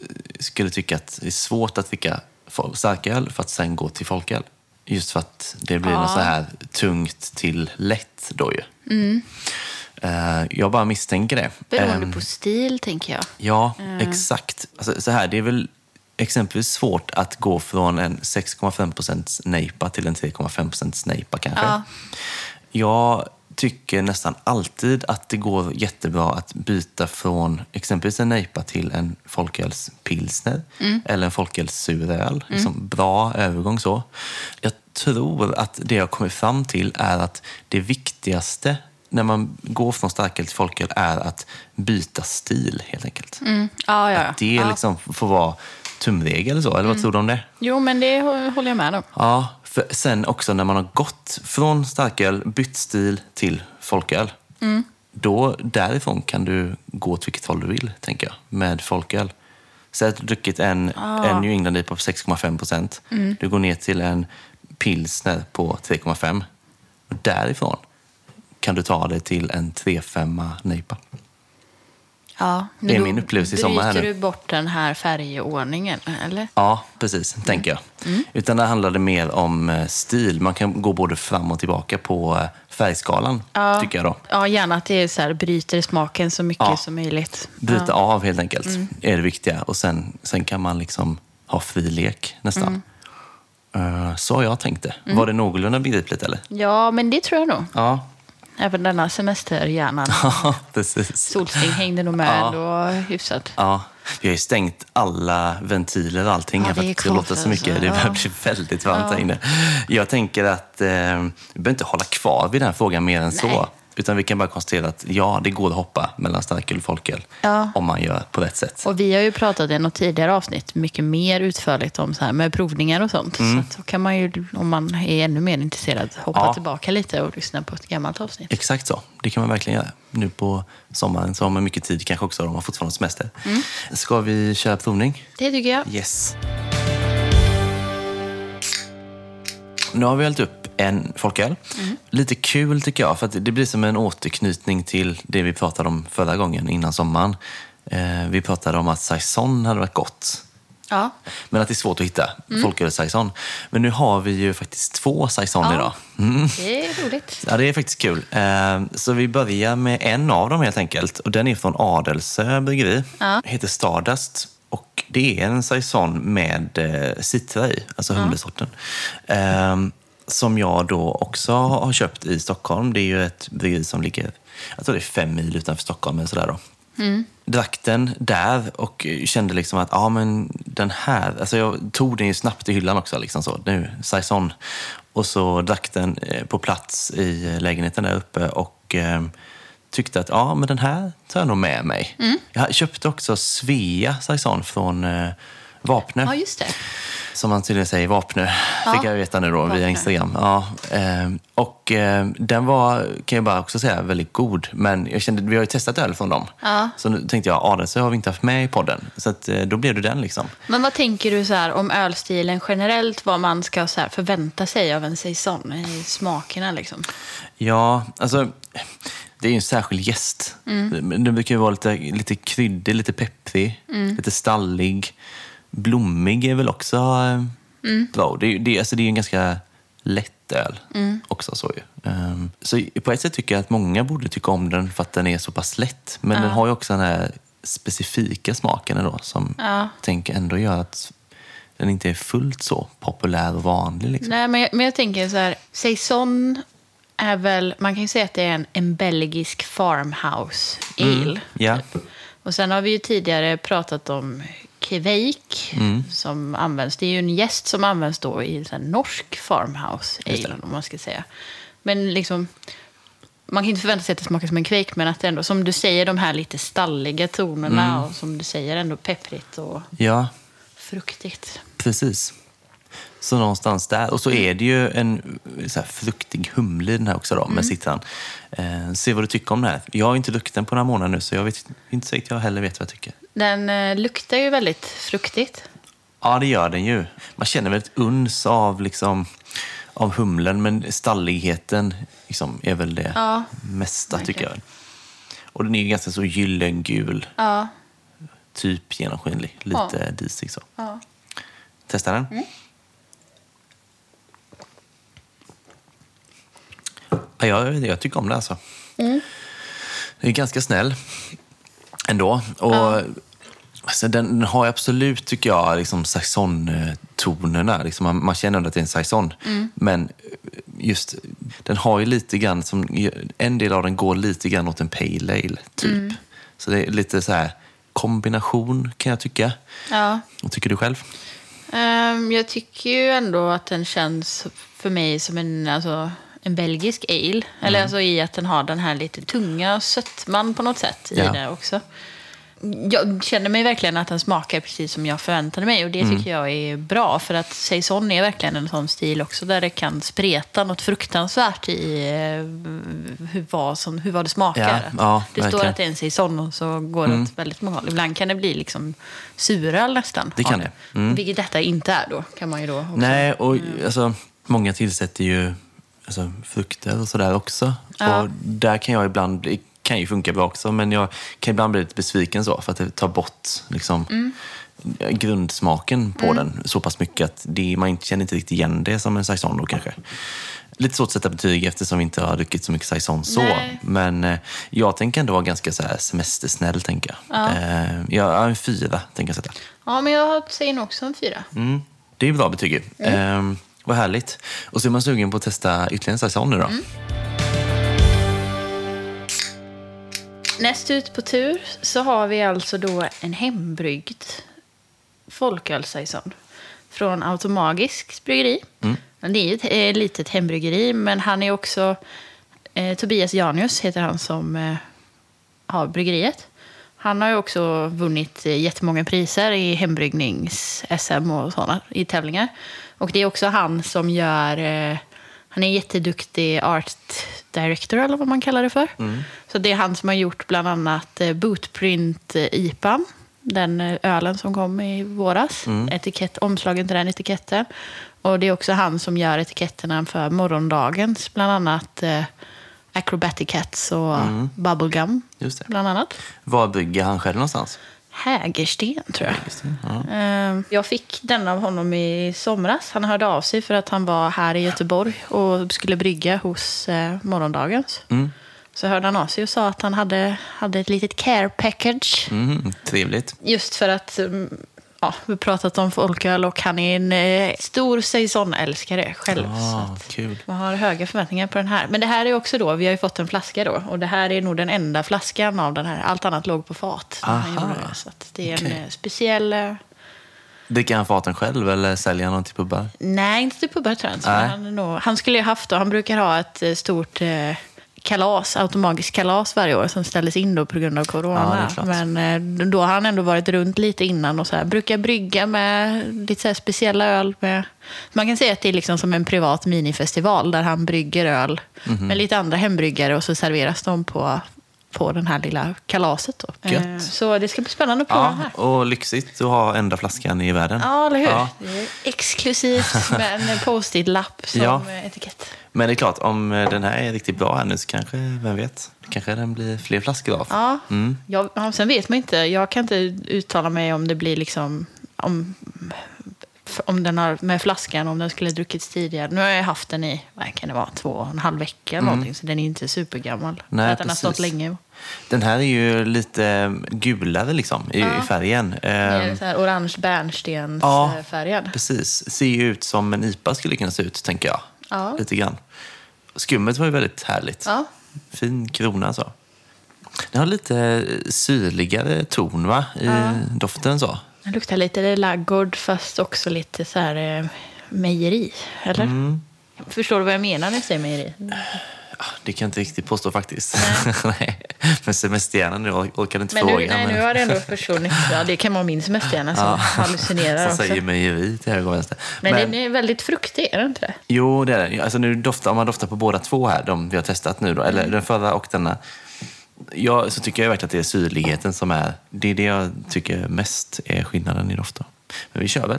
eh, skulle tycka att det är svårt att dricka starköl för att sen gå till folköl. Just för att det blir Ja. något så här tungt till lätt då ju. Eh, Jag bara misstänker det. Beroende Ehm, på stil, tänker jag. Ja, exakt. Alltså, så här, det är väl exempelvis svårt att gå från en 6,5% nejpa till en 3,5% nejpa kanske. Ja. Jag tycker nästan alltid att det går jättebra att byta från exempelvis en nejpa till en folkölspilsner eller en folkölssuröl. Liksom bra övergång så. Jag tror att det jag kommit fram till är att det viktigaste när man går från starköl till folköl är att byta stil helt enkelt. Ja, ja, ja. Att det ja. liksom får vara tumregel så, eller vad tror du om det? Jo, men det hå- håller jag med om. Ja, för sen också när man har gått från starköl, bytt stil till folköl. Då därifrån kan du gå åt vilket håll du vill, tänker jag, med folköl. Säg att du har druckit en, en New England IPA på 6,5 procent. Du går ner till en pilsner på 3,5. Och därifrån kan du ta dig till en 3,5 nejpa. Ja, Det är min upplevelse i sommar här Bryter du bort den här färgordningen, eller? Ja, precis, tänker jag. Utan det handlar det mer om eh, stil. Man kan gå både fram och tillbaka på eh, färgskalan, tycker jag då. Ja, gärna att det är så här, bryter smaken så mycket Ja. som möjligt. Bryta av helt enkelt, är det viktiga. Och sen, sen kan man liksom ha fri lek nästan. Eh, Så har jag tänkt det. Var det någorlunda begripligt eller? Ja, men det tror jag nog. Ja, Även denna semesterhjärnan. precis. Solsting hängde nog med Ja. ändå hyfsat. Ja, vi har ju stängt alla ventiler och allting Ja, för det är att det låter så mycket. Det börjar Ja. bli väldigt varmt här inne. Jag tänker att eh, vi behöver inte hålla kvar vid den här frågan mer än Nej. så. Utan vi kan bara konstatera att ja, det går att hoppa mellan starköl och folköl. Ja. Om man gör på rätt sätt. Och vi har ju pratat i något tidigare avsnitt mycket mer utförligt om så här med provningar och sånt. Så att då kan man ju, om man är ännu mer intresserad, hoppa Ja. tillbaka lite och lyssna på ett gammalt avsnitt. Exakt så. Det kan man verkligen göra. Nu på sommaren så har man mycket tid kanske också om man fortfarande har semester. Mm. Ska vi köra provning? Det tycker jag. Yes. Nu har vi hällt upp en folköl. Lite kul tycker jag, för att det blir som en återknytning till det vi pratade om förra gången innan sommaren. Eh, vi pratade om att saison hade varit gott. Ja. Men att det är svårt att hitta folköl saison. Men nu har vi ju faktiskt två saison Ja. idag. Mm. Det är roligt. Ja, det är faktiskt kul. Eh, Så vi börjar med en av dem helt enkelt. Och den är från Adelsö bryggeri. Ja. Heter Stardust. Och det är en saison med eh, citra i, alltså humlesorten. Eh, Som jag då också har köpt i Stockholm. Det är ju ett bryggeri som ligger, jag tror det är fem mil utanför Stockholm eller sådär då. Drack den där och kände liksom att ja, men den här, alltså jag tog den ju snabbt i hyllan också. Liksom så. Nu, saison. Och så drack den eh, på plats i lägenheten där uppe och eh, tyckte att ja, men den här tar jag nog med mig. Jag köpte också Svea saison från eh, Vapnö. Ja, just det. Som man tydligen säger, Vapnö, Ja. fick jag veta nu då Vapnö. via Instagram. Ja, eh, och eh, den var, kan jag bara också säga, väldigt god. Men jag kände, vi har ju testat öl från dem. Ja. Så nu tänkte jag, Adelsö har vi inte haft med i podden. Så att, eh, då blev det den liksom. Men vad tänker du så här, om ölstilen generellt, vad man ska så här, förvänta sig av en saison i smakerna? Liksom? Ja, alltså det är ju en särskild gäst. Mm. Den brukar ju vara lite, lite kryddig, lite pepprig, lite stallig. Blommig är väl också eh, bra. Det, är- det, alltså, det är ju en ganska lätt öl också. Så, ju. Ehm, så på ett sätt tycker jag att många borde tycka om den för att den är så pass lätt. Men den har ju också den här specifika smaken då, som Ja. tänker ändå gör att den inte är fullt så populär och vanlig. Liksom. Nej, men jag, men jag tänker så här, saison är väl, man kan ju säga att det är en, en belgisk farmhouse ale. Ja. Och sen har vi ju tidigare pratat om kveik som används. Det är ju en gäst som används då i en norsk farmhouse ale, om man ska säga. Men liksom, man kan inte förvänta sig att det smakar som en kveik, men att det ändå, som du säger, de här lite stalliga tonerna och som du säger, ändå pepprigt och ja, fruktigt. Precis. Så någonstans där. Och så är det ju en så här, fruktig humle i den här också då, med citran. Eh, se vad du tycker om det här. Jag har inte druckit den på några månader nu, så jag vet inte säkert jag heller vet vad jag tycker. Den eh, luktar ju väldigt fruktigt. Ja, det gör den ju. Man känner väl ett uns av, liksom, av humlen, men stalligheten liksom, är väl det Ja, mesta, tycker verkligen. jag. Och den är ju ganska så gyllengul, Ja. typ genomskinlig. Lite disig så. ja. Testa den. Ja, jag, jag tycker om det alltså. Mm. Den är ganska snäll ändå. Och, alltså, den, har absolut, tycker jag, liksom saison-tonerna. Liksom man, man känner att det är en saison. Mm. Men just, den har ju lite grann, som, en del av den går lite grann åt en pale ale, typ. Mm. Så det är lite så här kombination, kan jag tycka. ja. Vad tycker du själv? Ehm, jag tycker ju ändå att den känns för mig som en, alltså, en belgisk ale. Eller alltså i att den har den här lite tunga sötman på något sätt i Ja. det också. Jag känner mig verkligen att den smakar precis som jag förväntade mig och det tycker jag är bra för att saison är verkligen en sån stil också där det kan spreta något fruktansvärt i eh, hur, vad, som, hur vad det smakar. Ja, ja, det står att det är en saison och så går det åt väldigt många håll. Ibland kan det bli liksom suröl nästan. Det kan det. Mm. Vilket detta inte är då, kan man ju då också. Nej, och alltså, många tillsätter ju alltså, frukter och sådär också. Ja. Och där kan jag ibland bli, kan ju funka bra också, men jag kan ibland bli lite besviken så för att det tar bort liksom, Mm. grundsmaken på den så pass mycket att det, man inte- känner inte riktigt igen det som en saison då kanske. Lite svårt att sätta betyg eftersom vi inte har druckit så mycket saison så. Nej. Men eh, jag tänker ändå vara ganska så här semestersnäll, tänker jag. Eh, jag en fyra, tänker jag sätta. Ja, men jag säger nog också en fyra. Mm. Det är bra betyg. Mm. Eh, vad härligt. Och så är man sugen på att testa ytterligare en saison nu då. Mm. Näst ut på tur så har vi alltså då en hembryggd folkölsaison från Automagisks bryggeri. Men Det är ju ett eh, litet hembryggeri, men han är också... Eh, Tobias Janius heter han som eh, har bryggeriet. Han har ju också vunnit eh, jättemånga priser i hembryggnings-SM och sådana i tävlingar. Och det är också han som gör... Eh, han är jätteduktig art director, eller vad man kallar det för. Så det är han som har gjort bland annat eh, Bootprint-IPAn. Den eh, ölen som kom i våras. Mm. Etikett, omslagen till den etiketten. Och det är också han som gör etiketterna för morgondagens. Bland annat eh, Acrobatic Cats och Bubblegum. Mm. Just det. Bland annat. Var bygger han själv någonstans? Hägersten, tror jag. Ja. Eh, Jag fick den av honom i somras. Han hörde av sig för att han var här i Göteborg och skulle brygga hos eh, Morgondagens. Mm. Så hörde han av sig och sa att han hade, hade ett litet care package. Mm, trevligt. Just för att mm, ja, vi har pratat om folköl och han är en eh, stor saisonälskare själv. så Ah, kul. man har höga förväntningar på den här. Men det här är också då, vi har ju fått en flaska då. Och det här är nog den enda flaskan av den här. Allt annat låg på fat. Aha. det. Så det är en Okej. eh, speciell... eh, Dricker han faten själv eller säljer han dem till pubbar? Nej, inte till pubbar tror jag. Han, nog, han skulle ju haft då, han brukar ha ett eh, stort eh, kalas, automatiskt kalas varje år som ställdes in då på grund av Ja, corona. klart. Men eh, då har han ändå varit runt lite innan och så här, brukar brygga med lite så speciella öl. Med, man kan säga att det är liksom som en privat minifestival där han brygger öl Mhm. med lite andra hembryggare och så serveras de på på den här lilla kalaset. Då. Gött. Eh, Så det ska bli spännande att prova Ja, här. och lyxigt att ha enda flaskan i världen. Ja, eller hur? Ja. Exklusivt med en post-it-lapp som Ja. etikett. Men det är klart, om eh, den här är riktigt bra här nu så kanske, vem vet, kanske den blir fler flaskor av. Ja. Mm. Ja, sen vet man inte. Jag kan inte uttala mig om det blir liksom... Om, om den har med flaskan, om den skulle ha druckits tidigare. Nu har jag haft den i, vad kan det vara, två och en halv vecka eller någonting. Så den är inte supergammal. Mm. Nej, att den har stått länge. Den här är ju lite eh, gulare liksom i, i färgen. Här orange Ja. bärnstensfärgad. Precis, ser ju ut som en IPA skulle kunna se ut, tänker jag. Ja. Lite grann. Skummet var ju väldigt härligt. Ja. Fin krona så. Den har lite syrligare ton va? i doften så. Den luktar lite laggård fast också lite så här eh, mejeri. Eller? Mm. Förstår du vad jag menar när jag säger mejeri? Ja, Det kan jag inte riktigt påstå faktiskt. Nej. Men semesterhjärnan nu or- orkar inte Men nu, fråga. nej, men... nu har det ändå försvunnit. Ja, det kan vara min semesterhjärna som Ja. hallucinerar Som också. säger mejeri till höger och vänster. Men, den är väldigt fruktig, är den inte det? Jo, det är det. Alltså nu doftar, om man doftar på båda två här, de vi har testat nu då, eller Mm. den förra och denna. Ja, så tycker jag verkligen att det är syrligheten som är, det är det jag tycker mest är skillnaden i doften. Men vi kör väl.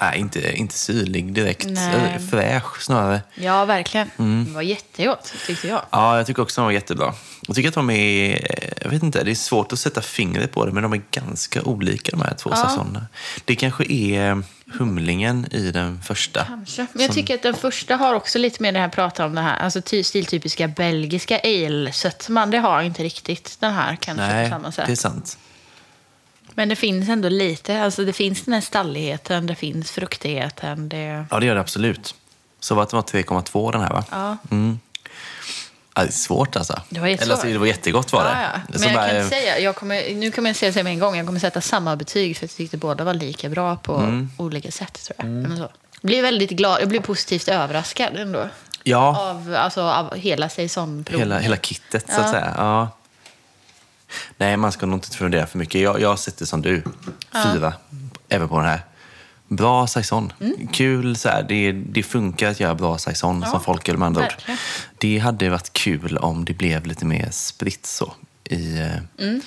Nej, inte, inte syrlig direkt. Nej. Fräsch snarare. Ja, verkligen. Mm. Det var jättegott, tyckte jag. Ja, jag tycker också de var jättebra. Jag tycker att de är, jag vet inte, det är svårt att sätta fingret på det, men de är ganska olika de här två Ja. säsongerna. Det kanske är humlingen i den första. Kanske. Men jag tycker att den första har också lite mer det här prata om det här, alltså ty- stiltypiska belgiska ale-sötman. Det har inte riktigt den här kanske Nej, på samma sätt. det är sant. Men det finns ändå lite, alltså det finns den här stalligheten, det finns fruktigheten. Det... Ja, det gör det absolut. Så var det var 3,2 den här va? Ja. Mm. Det svårt alltså. Det var jättesvårt. Eller alltså, det var jättegott var det. Ja, ja. Men Så jag kan inte säga, jag kommer, nu kommer jag säga det med en gång, jag kommer sätta samma betyg för att jag tyckte båda var lika bra på Mm. olika sätt. Tror jag. Så. Jag blir väldigt glad, jag blir positivt överraskad ändå. Ja, Av, alltså, av hela säsongprovet. hela, hela kittet så att säga. Ja. Nej, man ska nog inte fundera för mycket. Jag, jag sätter som du, fyra, även på den här. Bra saison. Mm. Kul, så här, det, det funkar att göra bra saison som folköl med andra ord. verkligen. Det hade varit kul om det blev lite mer spritt så. I, Mm.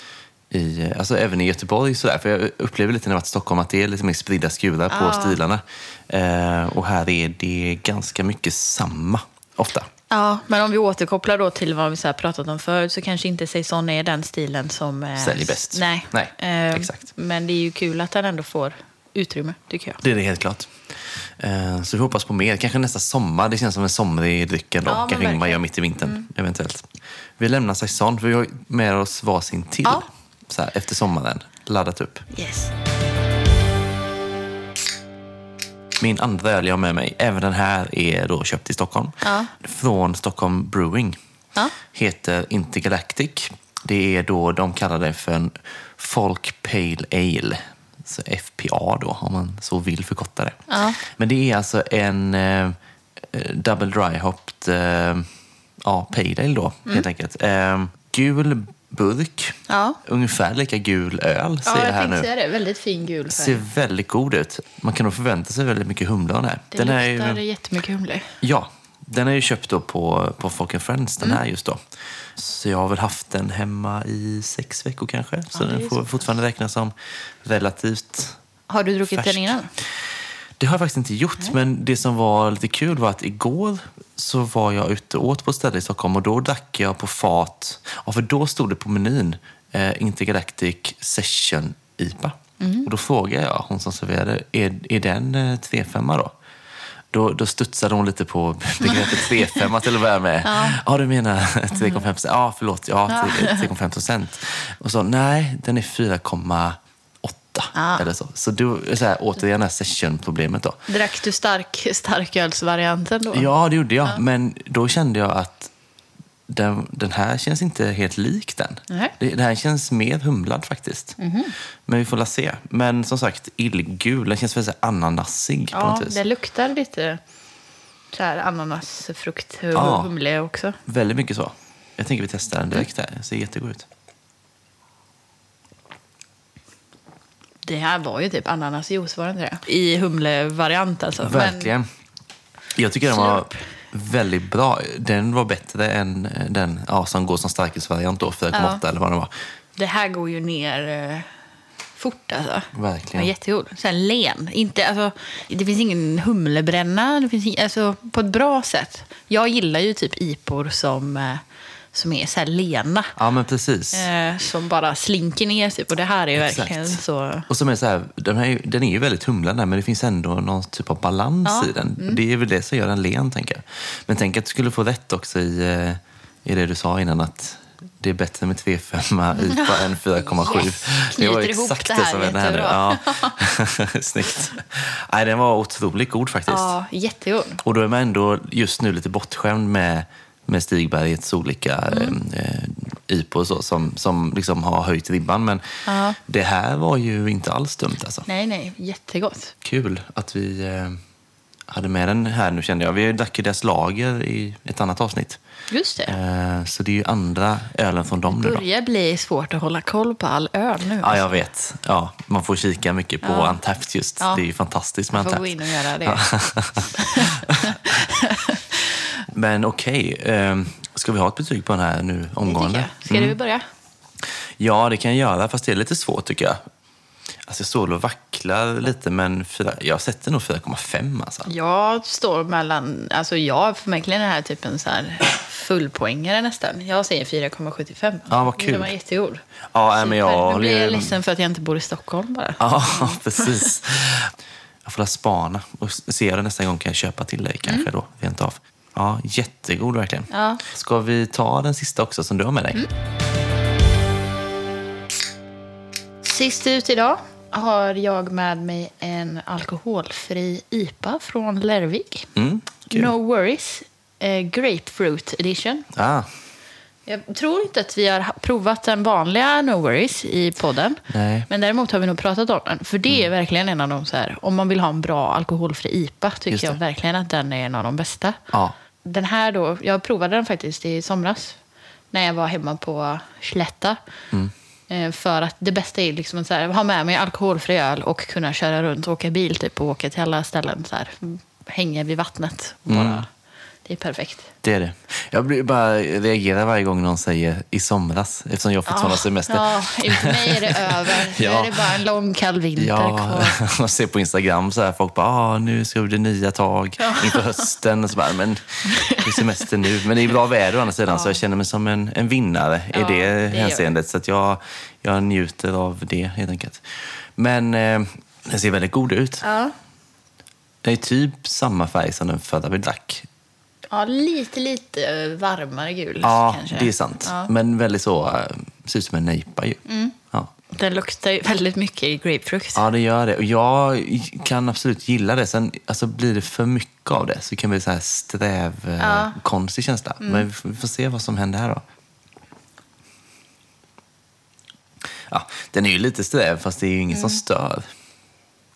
i, eh, alltså även i Göteborg så där. För jag upplever lite när jag varit i Stockholm att det är lite mer spridda skurar på Ja. stilarna. Eh, och här är det ganska mycket samma, ofta. Ja, men om vi återkopplar då till vad vi så pratat om förut så kanske inte Saison är den stilen som... Eh, Säljer bäst. Nej, Nej, Eh, exakt. Men det är ju kul att den ändå får utrymme, tycker jag. Det är det helt klart. Eh, Så vi hoppas på mer. Kanske nästa sommar. Det känns som en somrig dryck ändå. Ja, Kanske man. Mm. gör mitt i vintern, eventuellt. Vi lämnar Saison, för vi har med oss varsin till. Ja. Så här, efter sommaren. Laddat upp. Yes. Min andra öl jag har med mig, även den här är då köpt i Stockholm. Ja. Från Stockholm Brewing. Ja. Heter Intergalactic. Det är då, de kallar det för en Folk Pale Ale. Så FPA då, om man så vill förkorta det. Ja. Men det är alltså en eh, double dry hopped eh, ja, pale ale då, Mm. helt enkelt. Eh, gul burk. Ja. Ungefär lika gul öl, ser Ja, jag här nu. säga det. Väldigt fin gul färg. Ser väldigt god ut. Man kan nog förvänta sig väldigt mycket humle av den här. Det den är luktar ju, jättemycket humle. Ja, Den är ju köpt då på, på Folk Friends, den här just då. Så jag har väl haft den hemma i sex veckor kanske. Så är den får fortfarande räknas som relativt Har du druckit Färsk. den innan? Det har jag faktiskt inte gjort, men det som var lite kul var att igår så var jag ute och åt på ett ställe i Stockholm och då drack jag på fat, ja, för då stod det på menyn eh, Intergalactic Session IPA. Och då frågade jag hon som serverade, är, är den eh, 3,5 då? Då, då studsade hon lite på begreppet 3,5 till att börja med. Ja, ja du menar 3,5 procent? Ja, förlåt. Ja, 3,5 procent. Och så, nej, den är 4,8 eller så. Så, du, så här, återigen det här session-problemet då. Drack du stark, starkölsvarianten då? Ja, det gjorde jag. Men då kände jag att den, den här känns inte helt lik den. Nej. Det, det här känns mer humlad faktiskt. Men vi får la se. Men som sagt, illgul. Den känns väldigt ananasig på Ja, något vis. det luktar lite så här ananasfrukt och Ja. humle också. Väldigt mycket så. Jag tänker vi testar den direkt här. Det ser jättegod ut. Det här var ju typ ananasjuice, var det inte det? I humlevariant alltså. Verkligen. Jag tycker den var Slurp. Väldigt bra. Den var bättre än den ja, som går som starkölsvariant då, 4,8 eller vad det var. Det här går ju ner eh, fort alltså. Verkligen. Ja, jättegod. Sen len. Inte, alltså, det finns ingen humlebränna. Det finns alltså, på ett bra sätt. Jag gillar ju typ ipor som, eh, som är så här lena. Ja, men precis. Eh, som bara slinker ner typ. Och det här är ju Exakt. verkligen så... Och som är så här, den, här, den är ju väldigt humlande, men det finns ändå någon typ av balans Ja. Mm. i den. Det är väl det som gör den len, tänker jag. Men tänk att du skulle få rätt också i, eh, i det du sa innan, att det är bättre med 3,5 IPA än 4,7. Yes! det var exakt det det här som hände här nu. jättebra. Ja. Snyggt. Nej, den var otroligt god faktiskt. Ja, jättegod. Och då är man ändå just nu lite bortskämd med, med Stigbergets olika Mm. eh, IPO och så, som, som liksom har höjt ribban. Men Ja. det här var ju inte alls dumt alltså. Nej, nej. Jättegott. Kul att vi eh, hade med den här nu kände jag. Vi drack ju deras lager i ett annat avsnitt. Just det. Eh, så det är ju andra ölen från dem nu då. börjar bli svårt att hålla koll på all öl nu. Ja, jag vet. Ja, man får kika mycket på Ja. Untapped just. Ja. Det är ju fantastiskt med Jag får gå Untapped. in och göra det. Men okej, eh, ska vi ha ett betyg på den här nu Det omgående? Ska du börja? Ja, det kan jag göra, fast det är lite svårt tycker jag. Alltså jag står och vacklar lite, men fyra, jag sätter nog 4,5 alltså. Jag står mellan... Alltså jag för verkligen den här typen så här fullpoängare nästan. Jag säger 4,75. Ja, vad kul. Den var jättegod. Ja, men jag. Nu blir jag ledsen för att jag inte bor i Stockholm bara. Ja, precis. Jag får spana och se det nästa gång kan jag köpa till dig kanske då, rent av. Ja, jättegod verkligen. Ja. Ska vi ta den sista också som du har med dig? Sist ut idag har jag med mig en alkoholfri IPA från Lervik. Mm. No worries. Eh, grapefruit edition. Ah, Jag tror inte att vi har ha- provat den vanliga No Worries i podden. Nej. Men däremot har vi nog pratat om den. För det är verkligen en av de så här, om man vill ha en bra alkoholfri IPA tycker jag verkligen att den är en av de bästa. ja. Den här då, jag provade den faktiskt i somras. När jag var hemma på Slätta. Mm. Eh, För att det bästa är liksom att ha med mig alkoholfri öl och kunna köra runt och åka bil typ, och åka till alla ställen. Så här, hänga vid vattnet. Och Mm. Det är perfekt. Det är det. Jag blir bara reagerar varje gång någon säger i somras, eftersom jag fortfarande har semester. Ja, för mig är det över. Nu Ja. är det bara en lång kall vinter Ja, kvar. man ser på Instagram så här, folk bara, ah, nu ska det nya tag inför hösten. Och så bara, men det är semester nu. Men det är bra väder å andra sidan, så jag känner mig som en, en vinnare i Ja, det, det gör hänseendet. Så att jag, jag njuter av det helt enkelt. Men eh, den ser väldigt god ut. Ja. Det är typ samma färg som den förra vi drack. Ja, lite, lite varmare gul Ja, kanske. det är sant. Ja. Mm. Men väldigt så, eh, ser ut som en nejpa ju. Ja. Den luktar ju väldigt mycket grapefrukt. Ja, det gör det. Och jag kan absolut gilla det. Sen alltså, blir det för mycket av det så det kan bli så här sträv, ja. Ja. konstig känsla. Men vi får, se vad som händer här då. Ja, den är ju lite sträv, fast det är ju ingen som stör.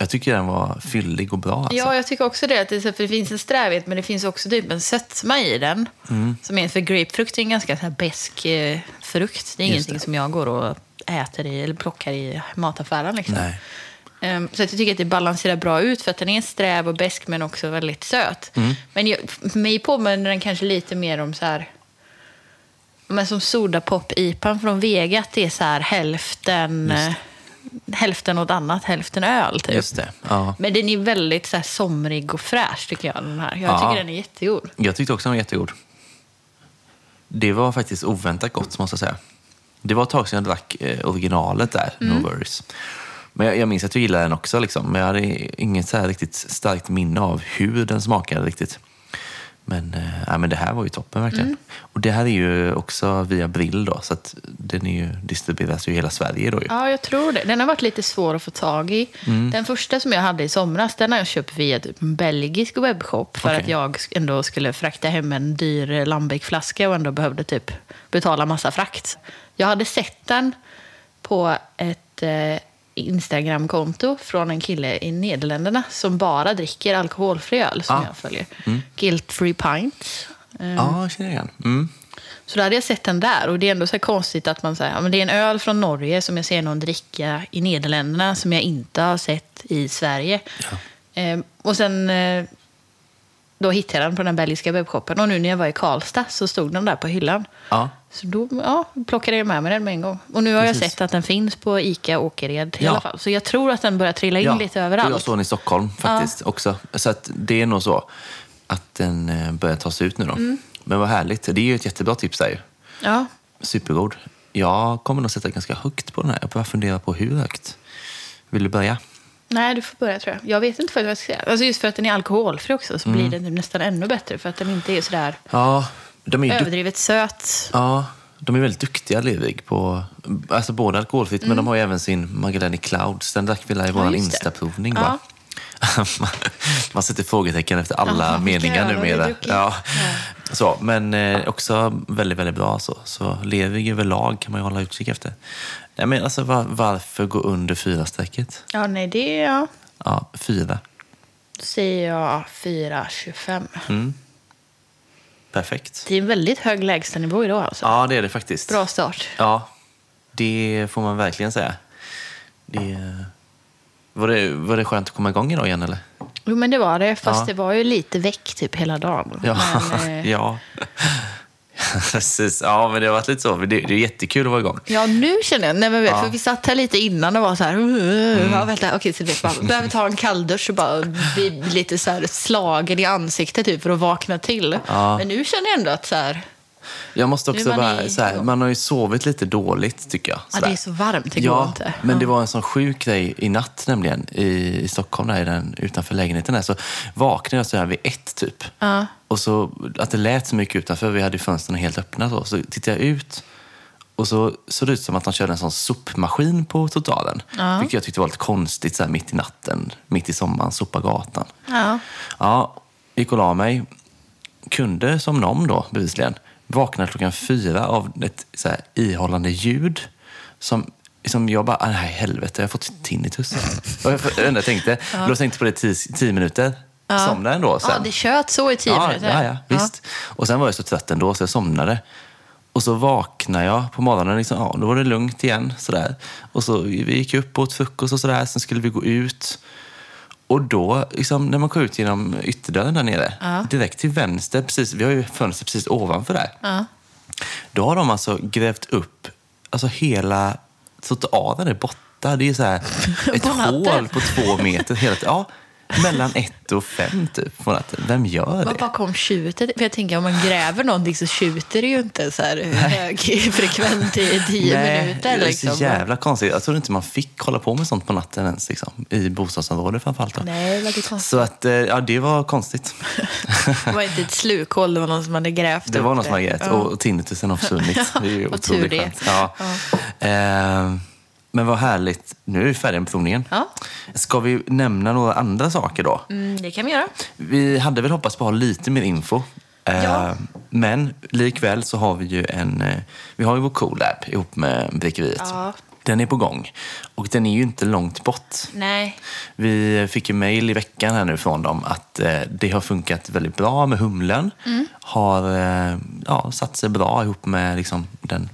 Jag tycker den var fyllig och bra. Alltså. Ja, jag tycker också det. Att det, för det finns en strävhet, men det finns också typ en sötma i den. Mm. Som är, för grapefrukt är en ganska så här besk eh, frukt. Det är Just ingenting det. som jag går och äter i eller plockar i mataffären. Liksom. Nej. Ehm, Så att jag tycker att det balanserar bra ut för att den är sträv och besk men också väldigt söt. Mm. Men jag, för mig påminner den kanske lite mer om så här... Men som Sodapop-IPan från Vega, att det är så här hälften, eh, hälften åt annat, hälften öl. Typ. Just det. Ja. Men den är väldigt så här somrig och fräsch tycker jag. Den här. Jag Ja. tycker den är jättegod. Jag tyckte också den var jättegod. Det var faktiskt oväntat gott, måste jag säga. Det var ett tag sedan jag drack eh, originalet där, Mm. No Worries. Men jag, jag minns att jag gillade den också, liksom. men jag hade inget så här riktigt starkt minne av hur den smakade riktigt. Men, ja, men det här var ju toppen verkligen. Mm. Och det här är ju också via Brill då, så att den är ju, distribueras ju i hela Sverige då ju. Ja, jag tror det. Den har varit lite svår att få tag i. Mm. Den första som jag hade i somras, den har jag köpt via typ en belgisk webbshop för Okej. att jag ändå skulle frakta hem en dyr Lambic-flaska och ändå behövde typ betala massa frakt. Jag hade sett den på ett eh, Instagramkonto från en kille i Nederländerna som bara dricker alkoholfri öl som Ah. jag följer. Guilt Free Pints. Ja, jag känner igen. Mm. Så då hade jag sett den där. Och det är ändå så konstigt att man säger, ja, men det är en öl från Norge som jag ser någon dricka i Nederländerna som jag inte har sett i Sverige. Eh, och sen eh, då hittade jag den på den belgiska webbshoppen. Och nu när jag var i Karlstad så stod den där på hyllan. Ja. Så då ja, plockade jag med mig den med en gång. Och nu har Precis. jag sett att den finns på ICA Åkered i Ja. alla fall. Så jag tror att den börjar trilla in lite och överallt. jag såg den i Stockholm faktiskt också. Så att det är nog så att den eh, börjar tas ut nu då. Mm. Men vad härligt. Det är ju ett jättebra tips där ju. Ja. Supergod. Jag kommer nog sätta ganska högt på den här. Jag bara fundera på hur högt. Vill du börja? Nej, du får börja tror jag. Jag vet inte vad jag ska säga. Alltså just för att den är alkoholfri också så blir den nästan ännu bättre. För att den inte är sådär Ja, de är överdrivet söt. ja, de är väldigt duktiga, Levig, på alltså både alkoholfritt, men de har ju även sin Magdalene Clouds. Den drack vi i vår Mm. det. instaprovning. Ja. va? man, man sätter frågetecken efter alla Ja, vilka meningar numera. Ja. Så, men eh, också väldigt, väldigt bra. Så, så Levig överlag kan man ju hålla utkik efter. Nej, men alltså, var, varför gå under fyra strecket? Ja, nej, det är jag. Ja, fyra. Då säger jag 4,25. Mm. Perfekt. Det är en väldigt hög lägstanivå idag alltså. Ja, det är det faktiskt. Bra start. Ja, det får man verkligen säga. Det, var, det, var det skönt att komma igång idag igen eller? Jo, men det var det. Fast Ja. det var ju lite väck typ hela dagen. Ja. Men, eh, ja. Precis. Ja, men det har varit lite så. Det, det är jättekul att vara igång. Ja, nu känner jag. Nej, men Ja. För vi satt här lite innan och var så här... Mm. ja, vänta, okej, så vet man behöver ta en kalldusch och bara bli lite så här slagen i ansiktet typ, för att vakna till. Ja. Men nu känner jag ändå att så här... Jag måste också bara, så här, man har ju sovit lite dåligt tycker jag. Ja, det är så varmt, det går Ja, inte. men det var en sån sjuk grej i natt nämligen. I, i Stockholm, där, i den, utanför lägenheten. Där, så vaknade jag så här vid ett typ. Ja. Och så att det lät så mycket utanför. Vi hade fönstren helt öppna. Så, så tittade jag ut och så såg det ut som att de körde en sån sopmaskin på totalen. Ja. Vilket jag tyckte var lite konstigt så här, mitt i natten, mitt i sommaren, sopa gatan. Ja. Ja, gick och la mig. Kunde somna om då, bevisligen. Vaknade klockan fyra av ett så här, ihållande ljud. Som, som jag bara, "Ah, nej helvete, jag har fått tinnitus. Och jag enda jag tänkte, då tänkte jag på det tio, tio minuter. Somnade ändå sen. ja, det tjöt så i tio ja, minuter. Ja, ja, visst. Och sen var jag så trött ändå så jag somnade. Och så vaknade jag på morgonen, liksom, ja, då var det lugnt igen. Sådär. Och så vi gick upp och åt frukost och sådär, sen skulle vi gå ut. Och då, liksom, när man går ut genom ytterdörren där nere, direkt till vänster, precis, vi har ju fönster precis ovanför där. Ja. Då har de alltså grävt upp alltså hela trottoaren är borta. Det är så här ett hål på två meter. Hela, ja, mellan ett och fem typ på natten. Vem gör Var det? bakom tjutet? För jag tänker om man gräver någonting så tjuter det ju inte så här högfrekvent i tio minuter. det är Liksom. så jävla konstigt. Jag trodde inte man fick hålla på med sånt på natten ens. Liksom, I bostadsområdet framförallt. Då. Nej, det var konstigt. Så att, eh, ja, det var konstigt. Det var inte ett slukhål, det var någon som hade grävt Det upp var någon som hade grävt Ja. och tinnitusen har försvunnit. Det är ju otroligt det. skönt. Ja. Eh, men vad härligt. Nu är vi färdiga med provningen. Ja. Ska vi nämna några andra saker då? Mm, det kan vi göra. Vi hade väl hoppats på att ha lite mer info. Eh, Ja. Men likväl så har vi ju en... eh, Vi har ju vår collab ihop med Bryggeriet. Ja. Den är på gång. Och den är ju inte långt bort. Nej. Vi fick ju mejl i veckan här nu från dem att eh, det har funkat väldigt bra med humlen. Mm. Har ja, satt sig bra ihop med liksom, den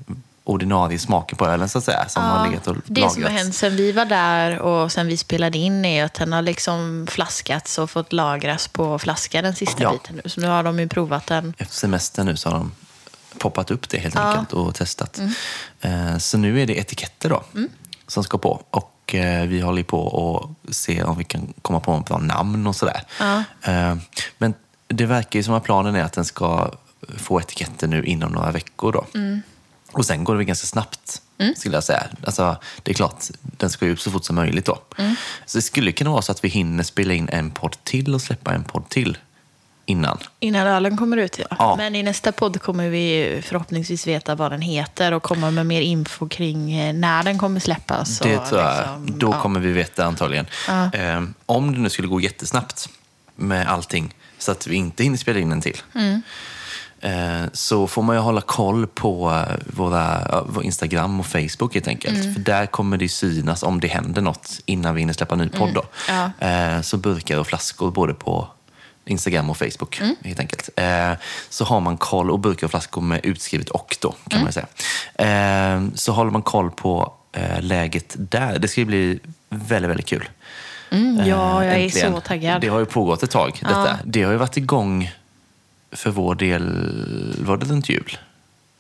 ordinarie smaken på ölen så att säga. Som har legat och det lagrats. som har hänt sen vi var där och sen vi spelade in är att den har liksom flaskats och fått lagras på flaska den sista Ja. biten nu. Så nu har de ju provat den. Efter semestern nu så har de poppat upp det helt Ja. enkelt och testat. Mm. Eh, Så nu är det etiketter då som ska på. Och eh, vi håller på och ser om vi kan komma på bra namn och sådär. Ja. Eh, Men det verkar ju som att planen är att den ska få etiketter nu inom några veckor. Då. Mm. Och sen går det väl ganska snabbt, skulle jag säga. Alltså, det är klart, den ska ju upp så fort som möjligt då. Mm. Så det skulle kunna vara så att vi hinner spela in en podd till och släppa en podd till innan. Innan ölen kommer ut, ja. Ja. Men i nästa podd kommer vi förhoppningsvis veta vad den heter och komma med mer info kring eh, när den kommer släppas. Det tror jag. liksom, Då ja. kommer vi veta antagligen. Ja. Eh, om det nu skulle gå jättesnabbt med allting så att vi inte hinner spela in en till. Mm. Eh, så får man ju hålla koll på eh, våra, vår Instagram och Facebook helt enkelt. Mm. För där kommer det synas om det händer något innan vi hinner släppa en ny podd. Då. Mm. Ja. Eh, så burkar och flaskor både på Instagram och Facebook Mm. helt enkelt. Så har man koll, och burkar och flaskor med utskrivet och då kan Mm. man ju säga. Så håller man koll på läget där. Det ska bli väldigt, väldigt kul. Mm, ja, jag Eh, är äntligen. så taggad. Det har ju pågått ett tag, detta. Ja. Det har ju varit igång för vår del, var det runt jul?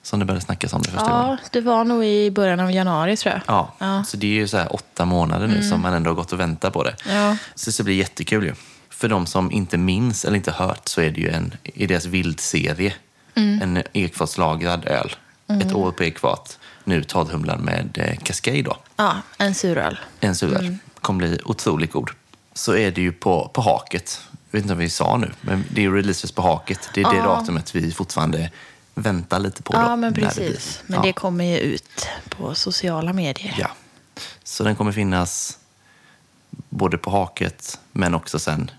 Som det började snackas om det första gången. Ja, det var nog i början av januari tror jag. Ja, Ja. Mm. så det är ju så åtta månader nu som man ändå har gått och väntat på det. Ja. Så det blir jättekul ju. För de som inte minns eller inte hört så är det ju en, i deras vildserie Mm. en ekfatslagrad öl. Ett år på ekfat. Nu torrhumlad med eh, Cascade då. Ja, en suröl. En suröl. Kommer bli otroligt god. Så är det ju på, på haket. Jag vet inte om vi sa nu, men det är releases på haket. Det är det Ja. datumet vi fortfarande väntar lite på. Då, Ja, men när det precis. Men det kommer ju ut på sociala medier. Ja. Så den kommer finnas både på haket men också sen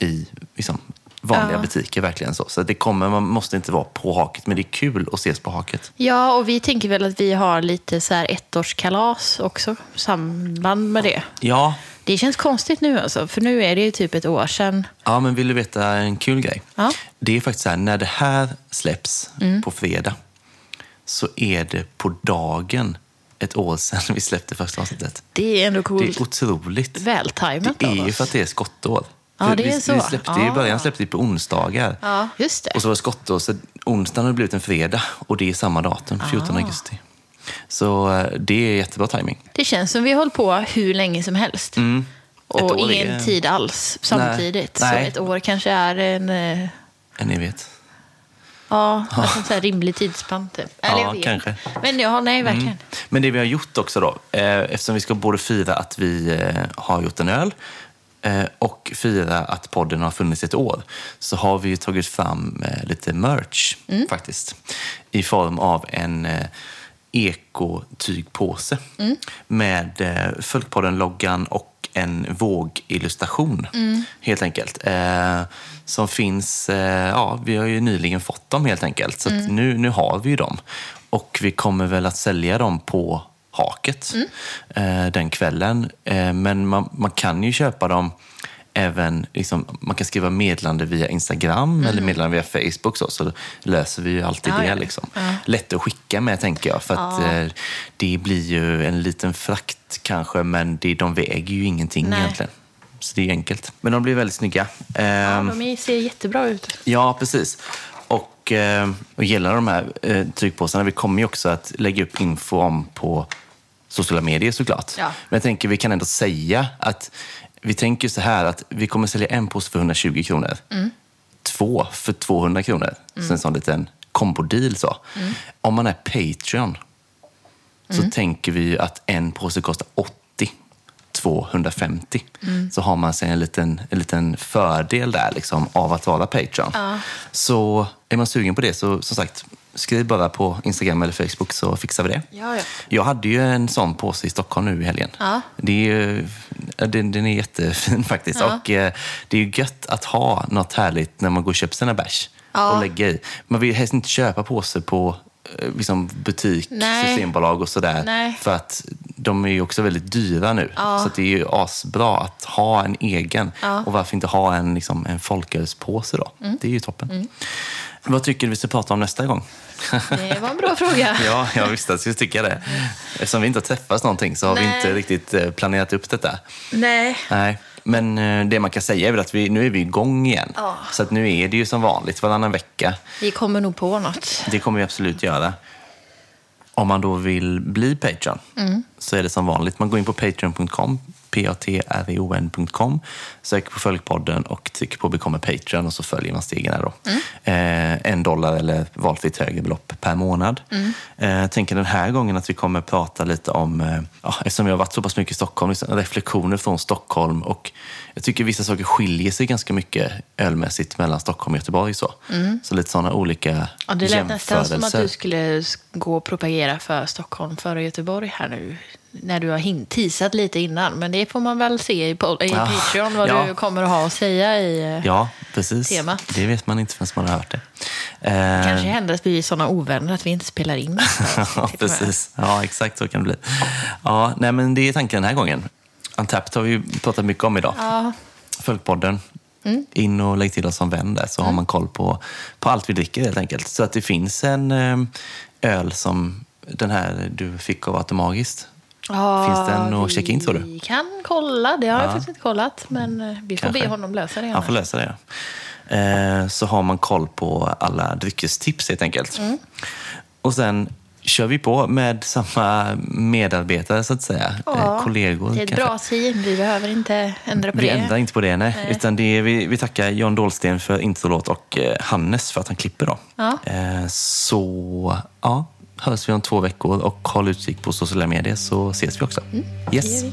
i liksom, vanliga Ja. butiker. verkligen så. Så det kommer, man måste inte vara på haket, men det är kul att ses på haket. Ja, och vi tänker väl att vi har lite så här ettårskalas också, samband med det. Ja, Det känns konstigt nu alltså, för nu är det ju typ ett år sedan. ja men vill du veta en kul grej? Ja. Det är faktiskt så här, när det här släpps Mm. på fredag så är det på dagen ett år sedan vi släppte första avsnittet. Det är ändå Det coolt. är otroligt. Vältajmat Det är ju för att det är skottår. Ja, det är vi, så. Vi släppte ju i början släppte vi på onsdagar. Ja, just det. Och så var det skottår, så onsdagen har det blivit en fredag och det är samma datum, 14 Ah. augusti. Så eh, det är jättebra timing. Det känns som vi har hållit på hur länge som helst. Mm. Och ingen är- tid alls samtidigt. Nej. Så ett år kanske är en, eh, En evighet. ja, alltså en så här rimlig tidsspann. Typ. Eller Ja, kanske. Men ja, nej, verkligen. Men det vi har gjort också då, eh, eftersom vi ska både fira att vi eh, har gjort en öl eh, och fira att podden har funnits ett år, så har vi tagit fram eh, lite merch Mm. faktiskt. I form av en ekotygpåse Mm. med eh, Folkpodden-loggan och en vågillustration, Mm. helt enkelt. Eh, som finns, eh, ja, vi har ju nyligen fått dem helt enkelt, så Mm. nu, nu har vi ju dem. Och vi kommer väl att sälja dem på Haket Mm. eh, den kvällen. Eh, men man, man kan ju köpa dem även, liksom, man kan skriva meddelande via Instagram eller meddelande via Facebook så, så löser vi ju alltid Mm. Ja, det. ja. Liksom. Ja. Lätt att skicka med tänker jag, för att eh, det blir ju en liten frakt kanske, men det, de väger ju ingenting Nej. egentligen. Så det är enkelt. Men de blir väldigt snygga. Ja, Ehm, de ser jättebra ut. Ja, precis. Och, eh, och gällande de här eh, tryckpåsarna, vi kommer ju också att lägga upp info om på sociala medier såklart. Ja. Men jag tänker vi kan ändå säga att vi tänker så här att vi kommer sälja en påse för 120 kronor. Mm. Två för 200 kronor. Så en sån liten kombodeal så. Mm. Om man är Patreon så tänker vi att en påse kostar 80. 250. Mm. Så har man sig en liten, en liten fördel där liksom, av att vara Patreon. Ja. Så är man sugen på det så som sagt, skriv bara på Instagram eller Facebook så fixar vi det. Ja, ja. Jag hade ju en sån påse i Stockholm nu i helgen. Ja. Det är den, den är jättefin faktiskt. Ja. Och eh, det är ju gött att ha något härligt när man går och köper sina bärs Ja. och lägga i. Man vill helst inte köpa påse på eh, liksom butik, Nej. systembolag och sådär. Nej. För att de är ju också väldigt dyra nu. Ja. Så det är ju asbra att ha en egen. Och varför inte ha en, liksom, en folkölspåse då? Det är ju toppen. Vad tycker du vi ska prata om nästa gång? Det var en bra fråga. ja, jag visste att jag skulle tycka det. Eftersom vi inte har träffats någonting så har Nej. vi inte riktigt eh, planerat upp detta. Nej. Nej, men eh, det man kan säga är väl att vi, nu är vi igång igen. Ja. Så att nu är det ju som vanligt varannan vecka. Vi kommer nog på något. Det kommer vi absolut göra. Om man då vill bli Patreon så är det som vanligt. Man går in på patreon.com, p-a-t-r-e-o-n.com, söker på Följpodden och trycker på Become a Patreon och så följer man stegen här då. Eh, en dollar eller valfritt högre belopp per månad. Eh, jag tänker den här gången att vi kommer prata lite om, eh, ja, eftersom jag har varit så pass mycket i Stockholm, liksom, reflektioner från Stockholm och jag tycker vissa saker skiljer sig ganska mycket ölmässigt mellan Stockholm och Göteborg. Så, så lite sådana olika Ja, det lät nästan som att jämförelser. du skulle gå och propagera för Stockholm före Göteborg här nu. När du har teasat lite innan. Men det får man väl se i, i Ja, Patreon vad ja. du kommer att ha att säga i... eh, Ja, precis. temat. Det vet man inte förrän man har hört det. Eh, Kanske händer att vi är sådana ovänner att vi inte spelar in ja, precis. Ja, exakt så kan det bli. Ja, nej, men det är tanken den här gången. Untapped har vi ju pratat mycket om idag. Ja, Följpodden. In och lägg till oss som vän där så har man koll på, på allt vi dricker helt enkelt. Så att det finns en eh, öl som den här du fick av Automagiskt. Ja, Finns den att checka in, tror du? Vi kan kolla. Det har jag faktiskt inte kollat. Men eh, vi får Kanske. be honom lösa det. Han får lösa det. Ja. Eh, så har man koll på alla dryckestips helt enkelt. Mm. Och sen kör vi på med samma medarbetare så att säga. Eh, kollegor. Det är ett kanske. bra team. Vi behöver inte ändra på Vi det. ändrar inte på det, nej. Nej. Utan det är, vi, vi tackar John Dahlsten för introlåt och Hannes för att han klipper. Då. Ja. Så ja, hörs vi om två veckor och håll utkik på sociala medier så ses vi också. Mm, Yes.